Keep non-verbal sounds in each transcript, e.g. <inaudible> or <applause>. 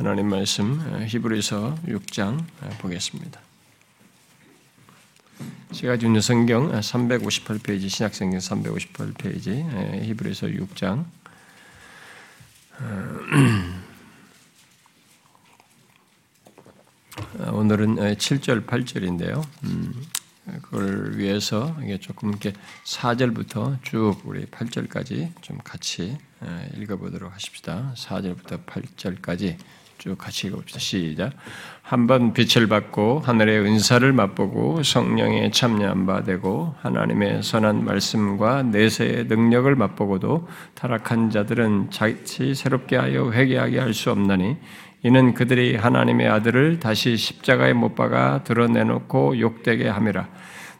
하나님 말씀 히브리서 6장 보겠습니다. 제가 주는 성경 358페이지 신약성경 358페이지 히브리서 6장 오늘은 7절 8절인데요. 그걸 위해서 이게 조금 이렇게 4절부터 쭉 우리 8절까지 좀 같이 읽어보도록 하십시다. 4절부터 8절까지 쭉 같이 읽어봅시다. 시작. 한번 빛을 받고 하늘의 은사를 맛보고 성령의 참여한 바 되고 하나님의 선한 말씀과 내세의 능력을 맛보고도 타락한 자들은 자칫 새롭게 하여 회개하게 할 수 없나니 이는 그들이 하나님의 아들을 다시 십자가에 못 박아 드러내놓고 욕되게 함이라.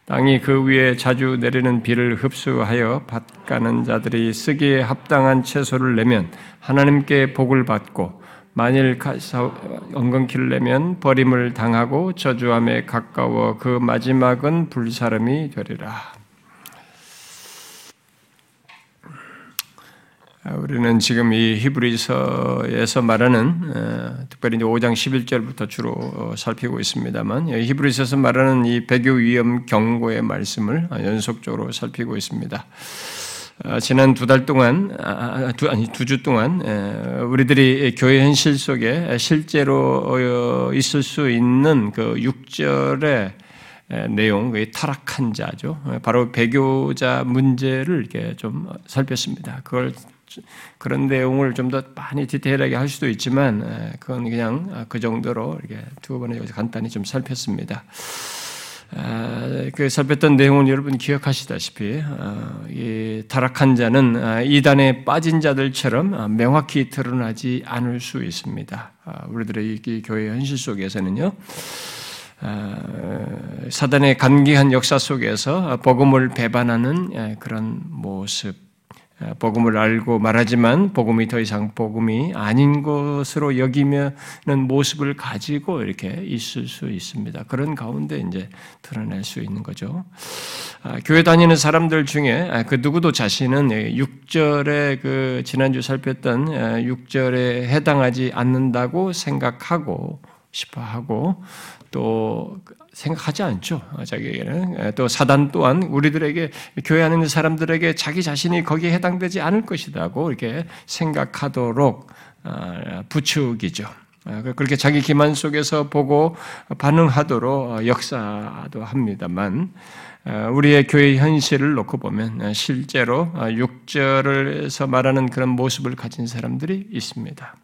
땅이 그 위에 자주 내리는 비를 흡수하여 밭가는 자들이 쓰기에 합당한 채소를 내면 하나님께 복을 받고 만일 엉겅퀴를 내면 버림을 당하고 저주함에 가까워 그 마지막은 불사름이 되리라. 아, 우리는 지금 이 히브리서에서 말하는 어, 특별히 이제 5장 11절부터 주로 어, 살피고 있습니다만 히브리서에서 말하는 이 배교 위험 경고의 말씀을 연속적으로 살피고 있습니다. 아, 지난 두 달 동안 아, 두, 아니 두 주 동안 우리들이 교회 현실 속에 실제로 어, 있을 수 있는 그 6절의 내용, 타락한 자죠. 바로 배교자 문제를 이렇게 좀 살폈습니다. 그걸 그런 내용을 좀 더 많이 디테일하게 할 수도 있지만 그건 그냥 아, 그 정도로 이렇게 두 번에 간단히 좀 살폈습니다. 아, 그 살폈던 내용은 여러분 기억하시다시피 아, 이 타락한 자는 이단에 빠진 자들처럼 명확히 드러나지 않을 수 있습니다. 우리들의 이 교회 현실 속에서는요. 사단의 간기한 역사 속에서 복음을 배반하는 그런 모습 어, 복음을 알고 말하지만 복음이 더 이상 복음이 아닌 것으로 여기면은 모습을 가지고 이렇게 있을 수 있습니다. 그런 가운데 이제 드러낼 수 있는 거죠. 아, 교회 다니는 사람들 중에 아, 그 누구도 자신은 6절에 그 지난주 살폈던 6절에 아, 해당하지 않는다고 생각하고 싶어 하고 또 생각하지 않죠. 자기에게는 또 사단 또한 우리들에게 교회 안에 있는 사람들에게 자기 자신이 거기에 해당되지 않을 것이라고 이렇게 생각하도록 아, 부추기죠. 아, 그렇게 자기 기만 속에서 보고 반응하도록 역사도 합니다만 아, 우리의 교회 현실을 놓고 보면 실제로 6절에서 말하는 그런 모습을 가진 사람들이 있습니다.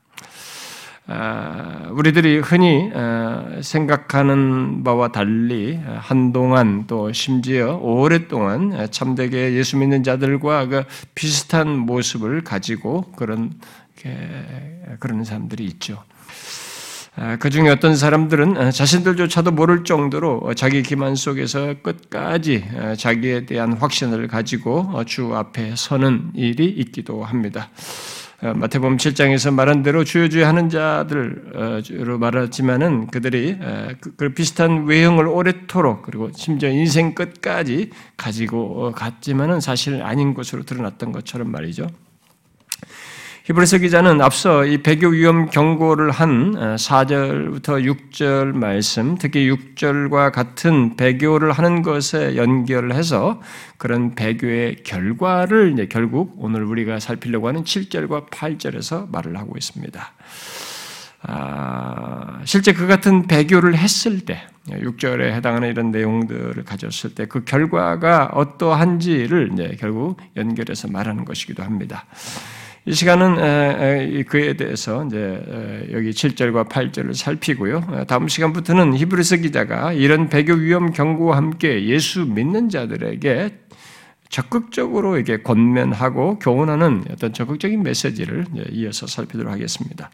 아, 우리들이 흔히 아, 생각하는 바와 달리 한동안 또 심지어 오랫동안 참되게 예수 믿는 자들과 그 비슷한 모습을 가지고 그런 그런 사람들이 있죠. 아, 그 중에 어떤 사람들은 자신들조차도 모를 정도로 자기 기만 속에서 끝까지 자기에 대한 확신을 가지고 주 앞에 서는 일이 있기도 합니다. 어, 마태복음 7장에서 말한 대로 주여 주여 하는 자들로 말하지만은 그들이 그, 그 비슷한 외형을 오래도록 그리고 심지어 인생 끝까지 가지고 어, 갔지만은 사실 아닌 것으로 드러났던 것처럼 말이죠. 히브리서 기자는 앞서 이 배교 위험 경고를 한 4절부터 어, 6절 말씀, 특히 6절과 같은 배교를 하는 것에 연결을 해서 그런 배교의 결과를 이제 결국 오늘 우리가 살피려고 하는 7절과 8절에서 말을 하고 있습니다. 아, 실제 그 같은 배교를 했을 때, 6절에 해당하는 이런 내용들을 가졌을 때 그 결과가 어떠한지를 이제 결국 연결해서 말하는 것이기도 합니다. 이 시간은 그에 대해서 이제 여기 7절과 8절을 살피고요. 다음 시간부터는 히브리서 기자가 이런 배교 위험 경고와 함께 예수 믿는 자들에게 적극적으로 이게 권면하고 교훈하는 어떤 적극적인 메시지를 이어서 살피도록 하겠습니다.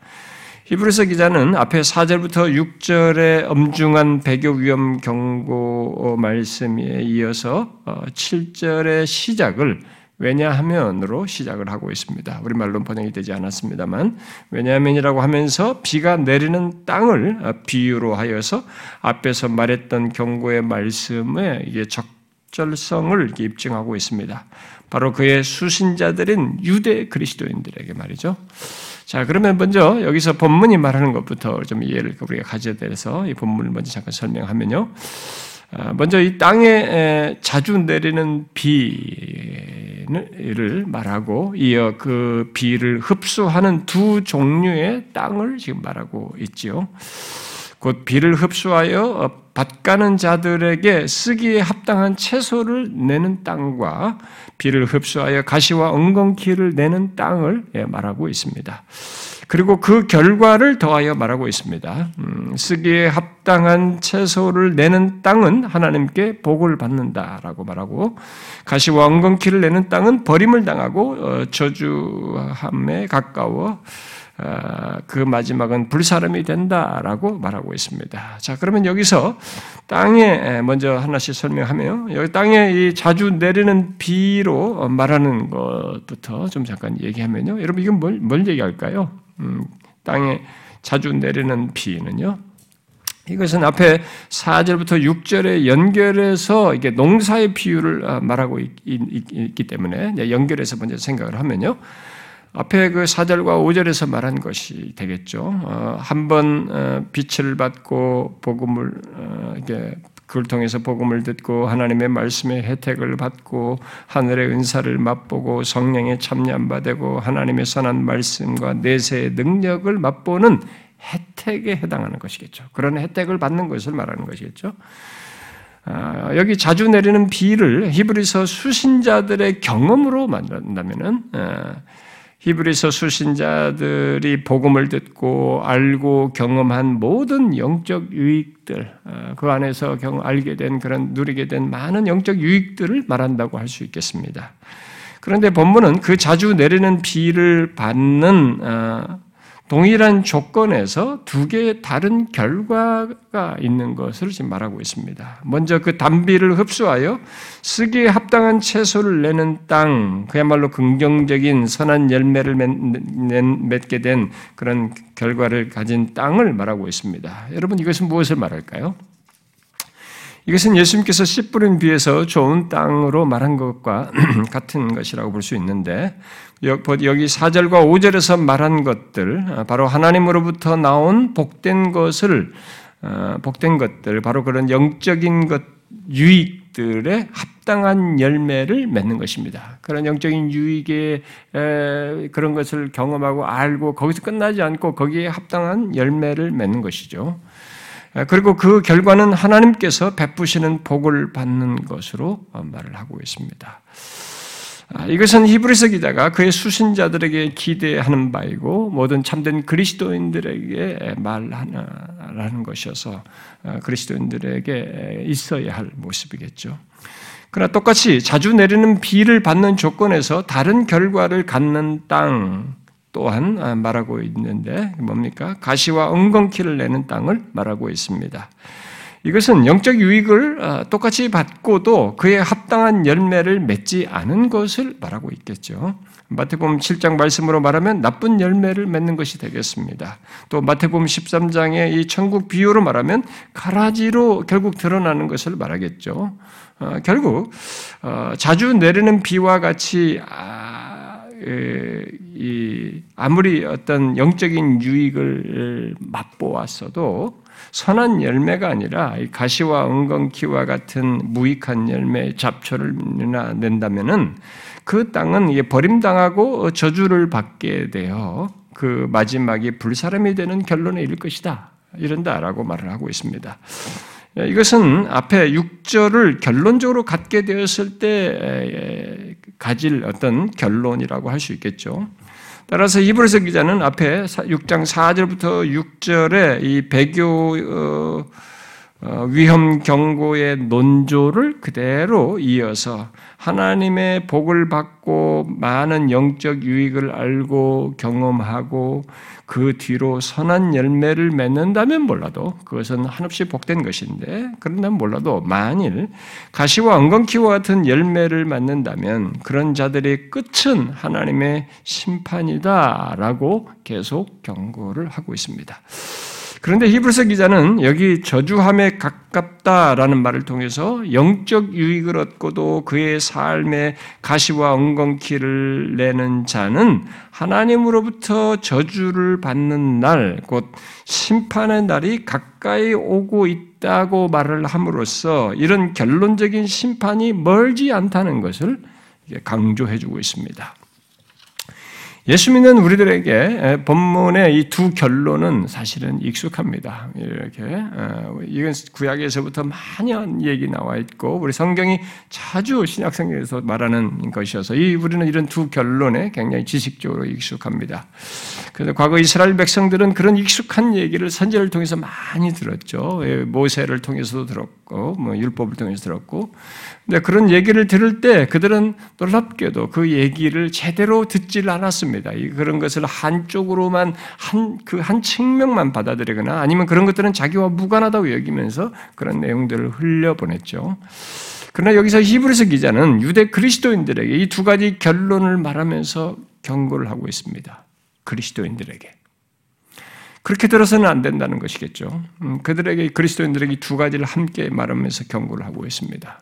히브리서 기자는 앞에 4절부터 6절의 엄중한 배교 위험 경고 말씀에 이어서 7절의 어, 시작을 왜냐하면으로 시작을 하고 있습니다. 우리말로 번역이 되지 않았습니다만 왜냐하면이라고 하면서 비가 내리는 땅을 비유로 하여서 앞에서 말했던 경고의 말씀에 이게 적절성을 입증하고 있습니다. 바로 그의 수신자들인 유대 그리스도인들에게 말이죠. 자, 그러면 먼저 여기서 본문이 말하는 것부터 좀 이해를 우리가 가져야 돼서 이 본문을 먼저 잠깐 설명하면요. 아, 먼저 이 땅에 자주 내리는 비 를 말하고 이어 그 비를 흡수하는 두 종류의 땅을 지금 말하고 있지요. 곧 비를 흡수하여 밭가는 자들에게 쓰기에 합당한 채소를 내는 땅과 비를 흡수하여 가시와 엉겅퀴를 내는 땅을 예, 말하고 있습니다. 그리고 그 결과를 더하여 말하고 있습니다. 음, 쓰기에 합당한 채소를 내는 땅은 하나님께 복을 받는다라고 말하고 가시와 엉겅퀴를 내는 땅은 버림을 당하고 어, 저주함에 가까워 어, 그 마지막은 불사람이 된다라고 말하고 있습니다. 자, 그러면 여기서 땅에 먼저 하나씩 설명하며 여기 땅에 이 자주 내리는 비로 말하는 것부터 좀 잠깐 얘기하면요. 여러분 이건 뭘, 뭘 얘기할까요? 음, 땅에 자주 내리는 비는요. 이것은 앞에 4절부터 6절에 연결해서 이게 농사의 비유를 어, 말하고 있, 기 때문에 연결해서 먼저 생각을 하면요. 앞에 그 4절과 5절에서 말한 것이 되겠죠. 어, 한번 어, 빛을 받고 복음을 어, 이게 그걸 통해서 복음을 듣고 하나님의 말씀의 혜택을 받고 하늘의 은사를 맛보고 성령에 참여받고 하나님의 선한 말씀과 내세의 능력을 맛보는 혜택에 해당하는 것이겠죠. 그런 혜택을 받는 것을 말하는 것이겠죠. 아, 여기 자주 내리는 비를 히브리서 수신자들의 경험으로 만든다면은 히브리서 수신자들이 복음을 듣고 알고 경험한 모든 영적 유익들, 어, 그 안에서 알게 된 그런 누리게 된 많은 영적 유익들을 말한다고 할 수 있겠습니다. 그런데 본문은 그 자주 내리는 비를 받는 어, 동일한 조건에서 두 개의 다른 결과가 있는 것을 지금 말하고 있습니다. 먼저 그 단비를 흡수하여 쓰기에 합당한 채소를 내는 땅, 그야말로 긍정적인 선한 열매를 맺 게 된 그런 결과를 가진 땅을 말하고 있습니다. 여러분 이것은 무엇을 말할까요? 이것은 예수님께서 씨 뿌린 비에서 좋은 땅으로 말한 것과 <clears throat> 같은 것이라고 볼 수 있는데 여기 4절과 5절에서 말한 것들 바로 하나님으로부터 나온 복된 것을 어, 복된 것들 바로 그런 영적인 것 유익들의 합당한 열매를 맺는 것입니다. 그런 영적인 유익의 그런 것을 경험하고 알고 거기서 끝나지 않고 거기에 합당한 열매를 맺는 것이죠. 그리고 그 결과는 하나님께서 베푸시는 복을 받는 것으로 말을 하고 있습니다. 아, 이것은 히브리서 기자가 그의 수신자들에게 기대하는 바이고 모든 참된 그리스도인들에게 말하는 것이어서 아, 그리스도인들에게 있어야 할 모습이겠죠. 그러나 똑같이 자주 내리는 비를 받는 조건에서 다른 결과를 갖는 땅, 또한 아, 말하고 있는데 뭡니까? 가시와 엉겅퀴를 내는 땅을 말하고 있습니다. 이것은 영적 유익을 아, 똑같이 받고도 그에 합당한 열매를 맺지 않은 것을 말하고 있겠죠. 마태복음 7장 말씀으로 말하면 나쁜 열매를 맺는 것이 되겠습니다. 또 마태복음 13장의 이 천국 비유로 말하면 가라지로 결국 드러나는 것을 말하겠죠. 어, 결국 어, 자주 내리는 비와 같이 아무리 어떤 영적인 유익을 맛보았어도 선한 열매가 아니라 가시와 엉겅퀴와 같은 무익한 열매 잡초를 낸다면은 그 땅은 버림당하고 저주를 받게 되어 그 마지막이 불사람이 되는 결론에 이를 것이다. 이런다라고 말을 하고 있습니다. 이것은 앞에 6절을 결론적으로 갖게 되었을 때 가질 어떤 결론이라고 할 수 있겠죠. 따라서 이브리서 기자는 앞에 6장 4절부터 6절에 이 배교 어, 어, 위험 경고의 논조를 그대로 이어서 하나님의 복을 받고 많은 영적 유익을 알고 경험하고 그 뒤로 선한 열매를 맺는다면 몰라도 그것은 한없이 복된 것인데 그런다면 몰라도 만일 가시와 엉겅퀴와 같은 열매를 맺는다면 그런 자들의 끝은 하나님의 심판이다라고 계속 경고를 하고 있습니다. 그런데 히브리서 기자는 여기 저주함에 가깝다라는 말을 통해서 영적 유익을 얻고도 그의 삶에 가시와 엉겅퀴를 내는 자는 하나님으로부터 저주를 받는 날, 곧 심판의 날이 가까이 오고 있다고 말을 함으로써 이런 결론적인 심판이 멀지 않다는 것을 강조해주고 있습니다. 예수 믿는 우리들에게 본문의 이 두 결론은 사실은 익숙합니다. 이렇게 어, 이건 구약에서부터 많이 한 얘기 나와 있고 우리 성경이 자주 신약 성경에서 말하는 것이어서 이 우리는 이런 두 결론에 굉장히 지식적으로 익숙합니다. 그래서 과거 이스라엘 백성들은 그런 익숙한 얘기를 선제를 통해서 많이 들었죠. 예, 모세를 통해서도 들었고, 뭐 율법을 통해서 들었고, 근데 그런 얘기를 들을 때 그들은 놀랍게도 그 얘기를 제대로 듣질 않았습니다. 그런 것을 한쪽으로만 한 그한 그 측면만 받아들이거나 아니면 그런 것들은 자기와 무관하다고 여기면서 그런 내용들을 흘려보냈죠. 그러나 여기서 히브리서 기자는 유대 그리스도인들에게 이 두 가지 결론을 말하면서 경고를 하고 있습니다. 그리스도인들에게. 그렇게 들어서는 안 된다는 것이겠죠. 음, 그들에게 그리스도인들에게 두 가지를 함께 말하면서 경고를 하고 있습니다.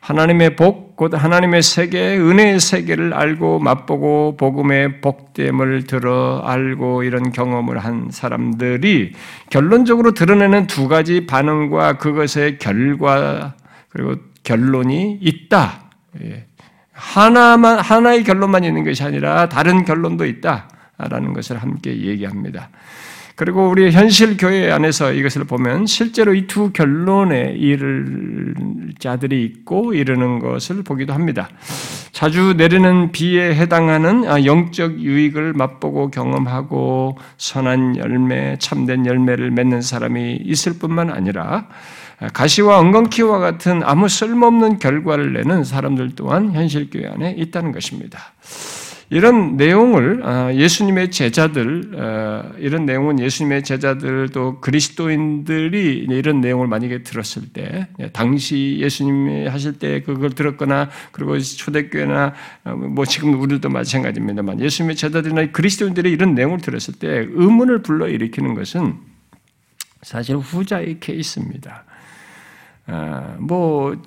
하나님의 복, 곧 하나님의 세계, 은혜의 세계를 알고 맛보고 복음의 복됨을 들어 알고 이런 경험을 한 사람들이 결론적으로 드러내는 두 가지 반응과 그것의 결과 그리고 결론이 있다. 예. 하나만 하나의 결론만 있는 것이 아니라 다른 결론도 있다라는 것을 함께 얘기합니다. 그리고 우리 현실 교회 안에서 이것을 보면 실제로 이 두 결론에 이를 자들이 있고 이르는 것을 보기도 합니다. 자주 내리는 비에 해당하는 아, 영적 유익을 맛보고 경험하고 선한 열매, 참된 열매를 맺는 사람이 있을 뿐만 아니라 가시와 엉겅퀴와 같은 아무 쓸모없는 결과를 내는 사람들 또한 현실 교회 안에 있다는 것입니다. 이런 내용을 아, 예수님의 제자들 아, 이런 내용은 예수님의 제자들 또 그리스도인들이 이런 내용을 만약에 들었을 때 당시 예수님이 하실 때 그걸 들었거나 그리고 초대교회나 어, 뭐 지금 우리도 마찬가지입니다만 예수님의 제자들이나 그리스도인들이 이런 내용을 들었을 때 의문을 불러 일으키는 것은 사실 후자의 케이스입니다. 아, 뭐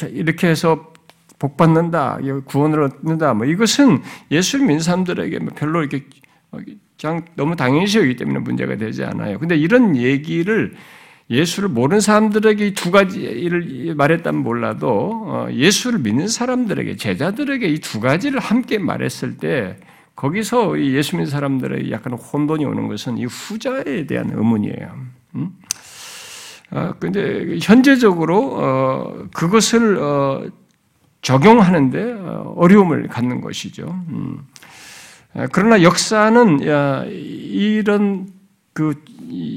이렇게 해서 복 받는다, 구원을 얻는다, 뭐 이것은 예수를 믿는 사람들에게 뭐 별로 이렇게 그냥 너무 당연시 여기 때문에 문제가 되지 않아요. 근데 이런 얘기를 예수를 모르는 사람들에게 두 가지를 말했다면 몰라도 어, 예수를 믿는 사람들에게 제자들에게 이 두 가지를 함께 말했을 때 거기서 예수 믿는 사람들의 약간 혼돈이 오는 것은 이 후자에 대한 의문이에요. 음? 아, 근데 현재적으로 어, 그것을 어, 적용하는데 어, 어려움을 갖는 것이죠. 음. 그러나 역사는 이런 그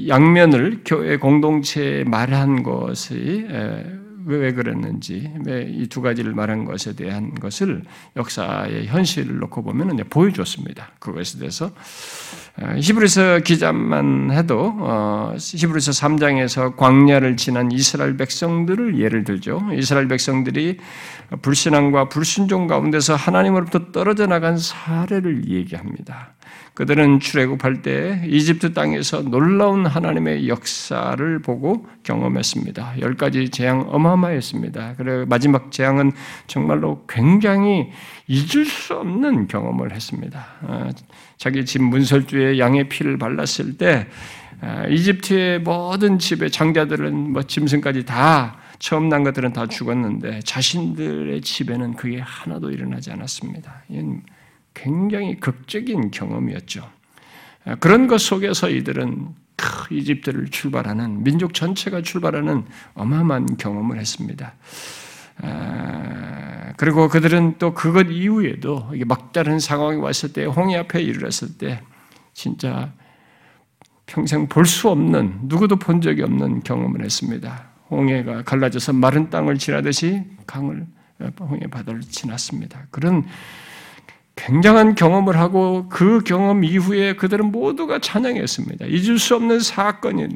양면을 교회 공동체에 말한 것이 왜 그랬는지, 왜이두 가지를 말한 것에 대한 것을 역사의 현실을 놓고 보면 보여줬습니다. 그것에 대해서 어, 히브리서 기자만 해도 어, 히브리서 3장에서 광야를 지난 이스라엘 백성들을 예를 들죠. 이스라엘 백성들이 불신앙과 불순종 가운데서 하나님으로부터 떨어져 나간 사례를 얘기합니다. 그들은 출애굽할 때 이집트 땅에서 놀라운 하나님의 역사를 보고 경험했습니다. 열 가지 재앙 어마어마했습니다. 그래 마지막 재앙은 정말로 굉장히 잊을 수 없는 경험을 했습니다. 아, 자기 집 문설주에 양의 피를 발랐을 때 아, 이집트의 모든 집의 장자들은 뭐 짐승까지 다 처음 난 것들은 다 죽었는데 자신들의 집에는 그게 하나도 일어나지 않았습니다. 굉장히 극적인 경험이었죠. 아, 그런 것 속에서 이들은 이집트를 출발하는 민족 전체가 출발하는 어마어마한 경험을 했습니다. 아, 그리고 그들은 또 그것 이후에도 막다른 상황이 왔을 때 홍해 앞에 이르렀을 때 진짜 평생 볼 수 없는 누구도 본 적이 없는 경험을 했습니다. 홍해가 갈라져서 마른 땅을 지나듯이 강을 홍해 바다를 지났습니다. 그런 굉장한 경험을 하고 그 경험 이후에 그들은 모두가 찬양했습니다. 잊을 수 없는 사건을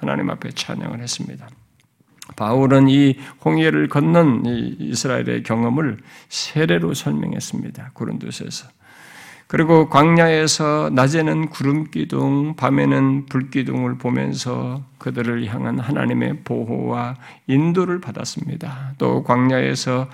하나님 앞에 찬양을 했습니다. 바울은 이 홍해를 이 이스라엘의 경험을 세례로 설명했습니다. 고린도서에서. 그리고 광야에서 낮에는 구름 기둥, 밤에는 불 기둥을 보면서 그들을 향한 하나님의 보호와 인도를 받았습니다. 또 광야에서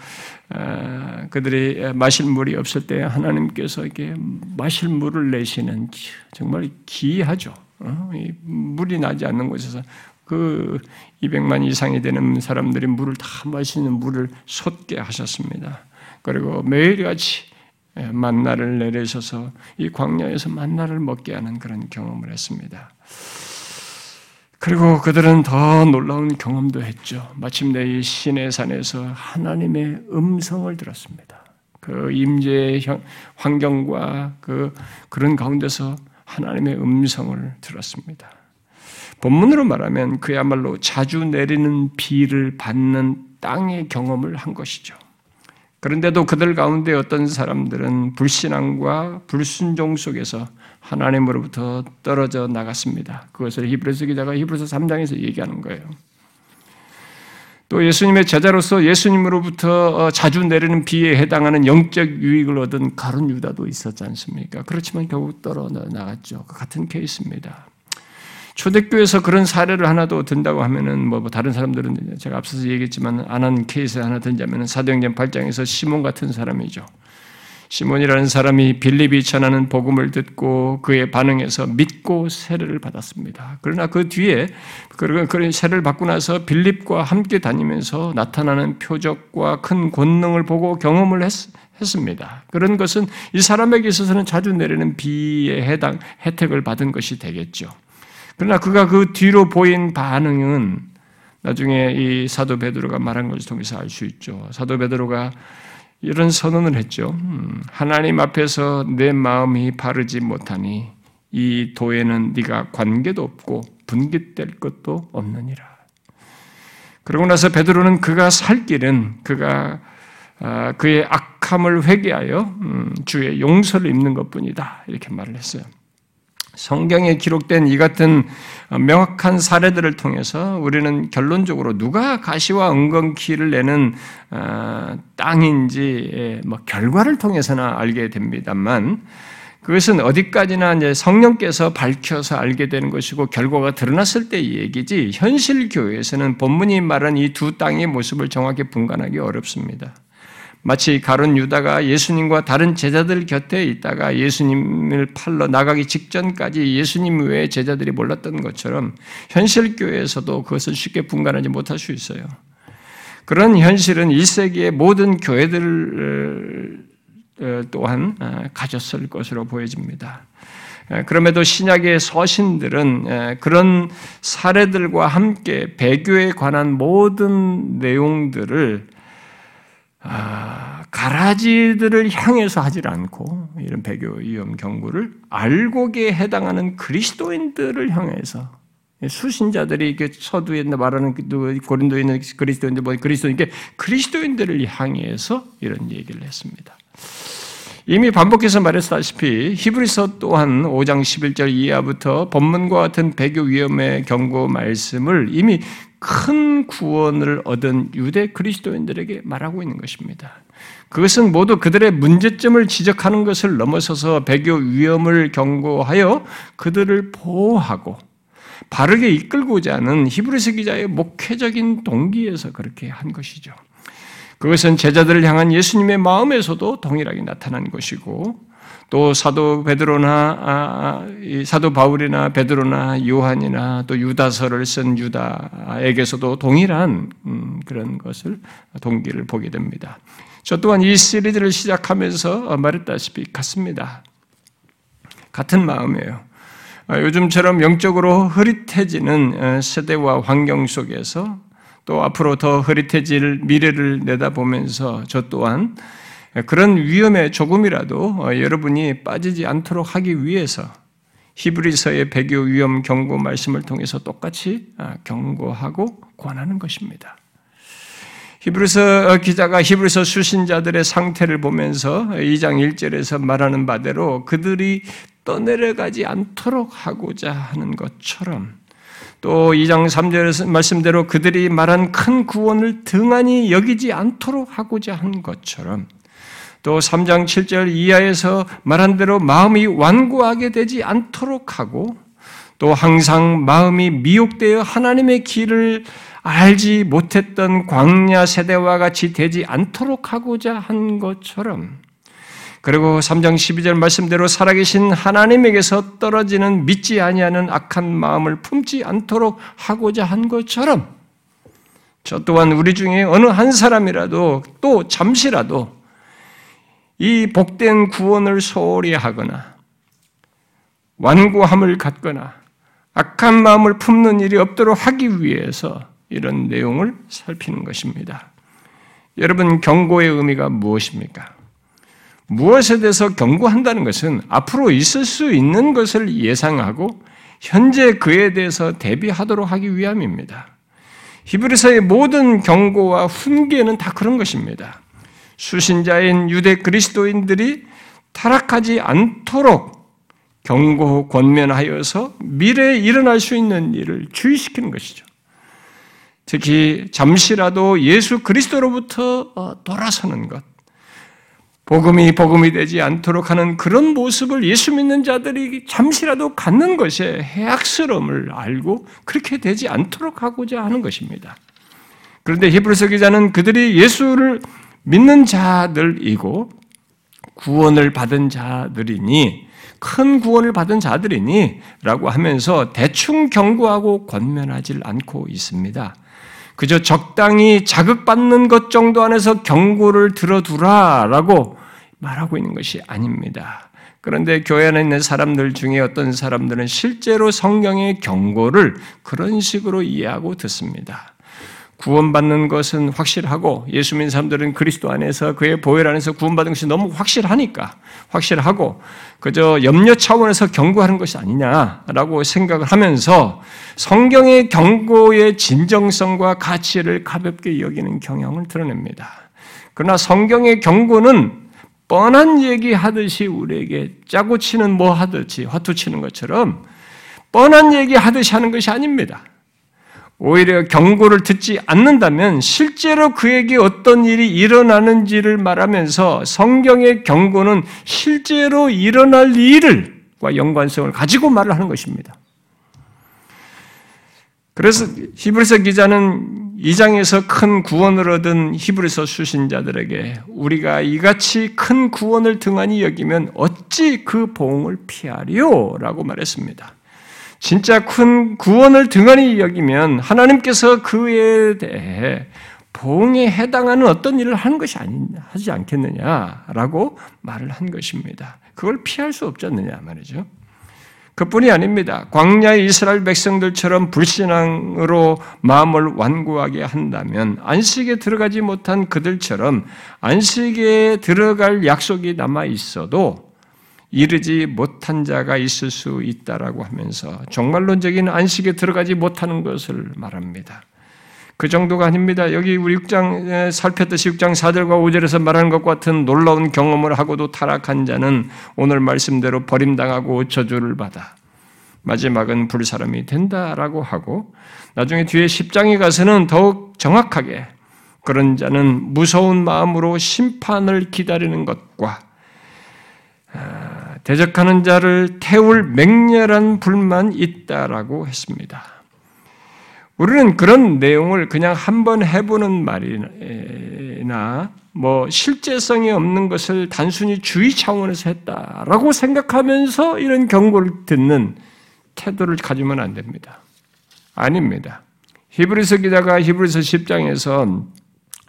어, 그들이 마실 물이 없을 때 하나님께서 이게 마실 물을 내시는 정말 기하죠. 어? 물이 나지 않는 곳에서 그 200만 이상이 되는 사람들이 물을 다 마시는 물을 솟게 하셨습니다. 그리고 매일같이 만나를 내리셔서 이 광야에서 만나를 먹게 하는 그런 경험을 했습니다. 그리고 그들은 더 놀라운 경험도 했죠. 마침내 이 신의 산에서 하나님의 음성을 들었습니다. 그 임재의 환경과 그 그런 가운데서 하나님의 음성을 들었습니다. 본문으로 말하면 그야말로 자주 내리는 비를 받는 땅의 경험을 한 것이죠. 그런데도 그들 가운데 어떤 사람들은 불신앙과 불순종 속에서 하나님으로부터 떨어져 나갔습니다. 그것을 히브리서 기자가 히브리서 3장에서 얘기하는 거예요. 또 예수님의 제자로서 예수님으로부터 어, 자주 내리는 비에 해당하는 영적 유익을 얻은 가론 유다도 있었지 않습니까? 그렇지만 결국 떨어져 나갔죠. 그 같은 케이스입니다. 초대교회에서 그런 사례를 하나도 든다고 하면은 뭐, 뭐 다른 사람들은 제가 앞서서 얘기했지만 안 한 케이스 하나 든자면은 사도행전 8장에서 시몬 같은 사람이죠. 시몬이라는 사람이 빌립이 전하는 복음을 듣고 그의 반응에서 믿고 세례를 받았습니다. 그러나 그 뒤에 그런 세례를 받고 나서 빌립과 함께 다니면서 나타나는 표적과 큰 권능을 보고 경험을 했, 습니다 그런 것은 이 사람에게 있어서는 자주 내리는 비에 해당 혜택을 받은 것이 되겠죠. 그러나 그가 그 뒤로 보인 반응은 나중에 이 사도 베드로가 말한 것을 통해서 알 수 있죠. 사도 베드로가 이런 선언을 했죠. 음, 하나님 앞에서 내 마음이 바르지 못하니 이 도에는 네가 관계도 없고 분깃될 것도 없느니라. 그러고 나서 베드로는 그가 살 길은 그가 아, 그의 악함을 회개하여 음, 주의 용서를 입는 것뿐이다 이렇게 말을 했어요. 성경에 기록된 이 같은 명확한 사례들을 통해서 우리는 결론적으로 누가 가시와 은건키를 내는 어, 땅인지 뭐 결과를 통해서나 알게 됩니다만 그것은 어디까지나 이제 성령께서 밝혀서 알게 되는 것이고 결과가 드러났을 때의 얘기지 현실 교회에서는 본문이 말한 이 두 땅의 모습을 정확히 분간하기 어렵습니다. 마치 가론 유다가 예수님과 다른 제자들 곁에 있다가 예수님을 팔러 나가기 직전까지 예수님 외에 제자들이 몰랐던 것처럼 현실 교회에서도 그것을 쉽게 분간하지 못할 수 있어요. 그런 현실은 1세기의 모든 교회들 어, 또한 어, 가졌을 것으로 보여집니다. 그럼에도 신약의 서신들은 그런 사례들과 함께 배교에 관한 모든 내용들을 아, 가라지들을 향해서 하질 않고 이런 배교 위험 경고를 알고에 해당하는 그리스도인들을 향해서 수신자들이 이렇게 서두에 말하는 그 고린도에 있는 그리스도인들 뭐 그리스도인 게 그리스도인들을 향해서 이런 얘기를 했습니다. 이미 반복해서 말했다시피 히브리서 또한 5장 11절 이하부터 본문과 같은 배교 위험의 경고 말씀을 이미 큰 구원을 얻은 유대 그리스도인들에게 말하고 있는 것입니다. 그것은 모두 그들의 문제점을 지적하는 것을 넘어서서 배교 위험을 경고하여 그들을 보호하고 바르게 이끌고자 하는 히브리서 기자의 목회적인 동기에서 그렇게 한 것이죠. 그것은 제자들을 향한 예수님의 마음에서도 동일하게 나타난 것이고 또 사도 베드로나 아, 아, 사도 바울이나 베드로나 요한이나 또 유다서를 쓴 유다에게서도 동일한 음, 그런 것을 동기를 보게 됩니다. 저 또한 이 시리즈를 시작하면서 말했다시피 같습니다. 같은 마음이에요. 아, 요즘처럼 영적으로 흐릿해지는 어, 세대와 환경 속에서 또 앞으로 더 흐릿해질 미래를 내다보면서 저 또한 그런 위험에 조금이라도 어, 여러분이 빠지지 않도록 하기 위해서 히브리서의 배교 위험 경고 말씀을 통해서 똑같이 아, 경고하고 권하는 것입니다. 히브리서 기자가 히브리서 수신자들의 상태를 보면서 2장 1절에서 말하는 바대로 그들이 떠내려가지 않도록 하고자 하는 것처럼 또 2장 3절에서 말씀대로 그들이 말한 큰 구원을 등한히 여기지 않도록 하고자 한 것처럼 또 3장 7절 이하에서 말한 대로 마음이 완고하게 되지 않도록 하고 또 항상 마음이 미혹되어 하나님의 길을 알지 못했던 광야 세대와 같이 되지 않도록 하고자 한 것처럼 그리고 3장 12절 말씀대로 살아계신 하나님에게서 떨어지는 믿지 아니하는 악한 마음을 품지 않도록 하고자 한 것처럼 저 또한 우리 중에 어느 한 사람이라도 또 잠시라도 이 복된 구원을 소홀히 하거나 완고함을 갖거나 악한 마음을 품는 일이 없도록 하기 위해서 이런 내용을 살피는 것입니다. 여러분, 경고의 의미가 무엇입니까? 무엇에 대해서 경고한다는 것은 앞으로 있을 수 있는 것을 예상하고 현재 그에 대해서 대비하도록 하기 위함입니다. 히브리서의 모든 경고와 훈계는 다 그런 것입니다. 수신자인 유대 그리스도인들이 타락하지 않도록 경고 권면하여서 미래에 일어날 수 있는 일을 주의시키는 것이죠. 특히 잠시라도 예수 그리스도로부터 어, 돌아서는 것, 복음이 복음이 되지 않도록 하는 그런 모습을 예수 믿는 자들이 잠시라도 갖는 것에 해악스러움을 알고 그렇게 되지 않도록 하고자 하는 것입니다. 그런데 히브리서 기자는 그들이 예수를 믿는 자들이고 구원을 받은 자들이니 큰 구원을 받은 자들이니 라고 하면서 대충 경고하고 권면하지 않고 있습니다. 그저 적당히 자극받는 것 정도 안에서 경고를 들어두라라고 말하고 있는 것이 아닙니다. 그런데 교회 안에 있는 사람들 중에 어떤 사람들은 실제로 성경의 경고를 그런 식으로 이해하고 듣습니다. 구원받는 것은 확실하고 예수 믿는 사람들은 그리스도 안에서 그의 보혈 안에서 구원받은 것이 너무 확실하니까 확실하고 그저 염려 차원에서 경고하는 것이 아니냐라고 생각을 하면서 성경의 경고의 진정성과 가치를 가볍게 여기는 경향을 드러냅니다. 그러나 성경의 경고는 뻔한 얘기 하듯이 우리에게 짜고 치는 뭐 하듯이 화투 치는 것처럼 뻔한 얘기 하듯이 하는 것이 아닙니다. 오히려 경고를 듣지 않는다면 실제로 그에게 어떤 일이 일어나는지를 말하면서 성경의 경고는 실제로 일어날 일을과 연관성을 가지고 말을 하는 것입니다. 그래서 히브리서 기자는 이 장에서 큰 구원을 얻은 히브리서 수신자들에게 우리가 이같이 큰 구원을 등한히 여기면 어찌 그 보응을 피하리요? 라고 말했습니다. 진짜 큰 구원을 등한히 여기면 하나님께서 그에 대해 보응에 해당하는 어떤 일을 하는 것이 아니, 하지 않겠느냐라고 말을 한 것입니다. 그걸 피할 수 없지 않느냐 말이죠. 그뿐이 아닙니다. 광야의 이스라엘 백성들처럼 불신앙으로 마음을 완고하게 한다면 안식에 들어가지 못한 그들처럼 안식에 들어갈 약속이 남아 있어도 이르지 못한 자가 있을 수 있다라고 하면서 종말론적인 안식에 들어가지 못하는 것을 말합니다. 그 정도가 아닙니다. 여기 우리 6장 살폈듯이 6장 4절과 5절에서 말하는 것 같은 놀라운 경험을 하고도 타락한 자는 오늘 말씀대로 버림당하고 저주를 받아 마지막은 불사람이 된다라고 하고 나중에 뒤에 10장에 가서는 더욱 정확하게 그런 자는 무서운 마음으로 심판을 기다리는 것과 아, 대적하는 자를 태울 맹렬한 불만 있다라고 했습니다. 우리는 그런 내용을 그냥 한번 해보는 말이나 뭐 실제성이 없는 것을 단순히 주의 차원에서 했다라고 생각하면서 이런 경고를 듣는 태도를 가지면 안 됩니다. 아닙니다. 히브리서 기자가 히브리서 10장에서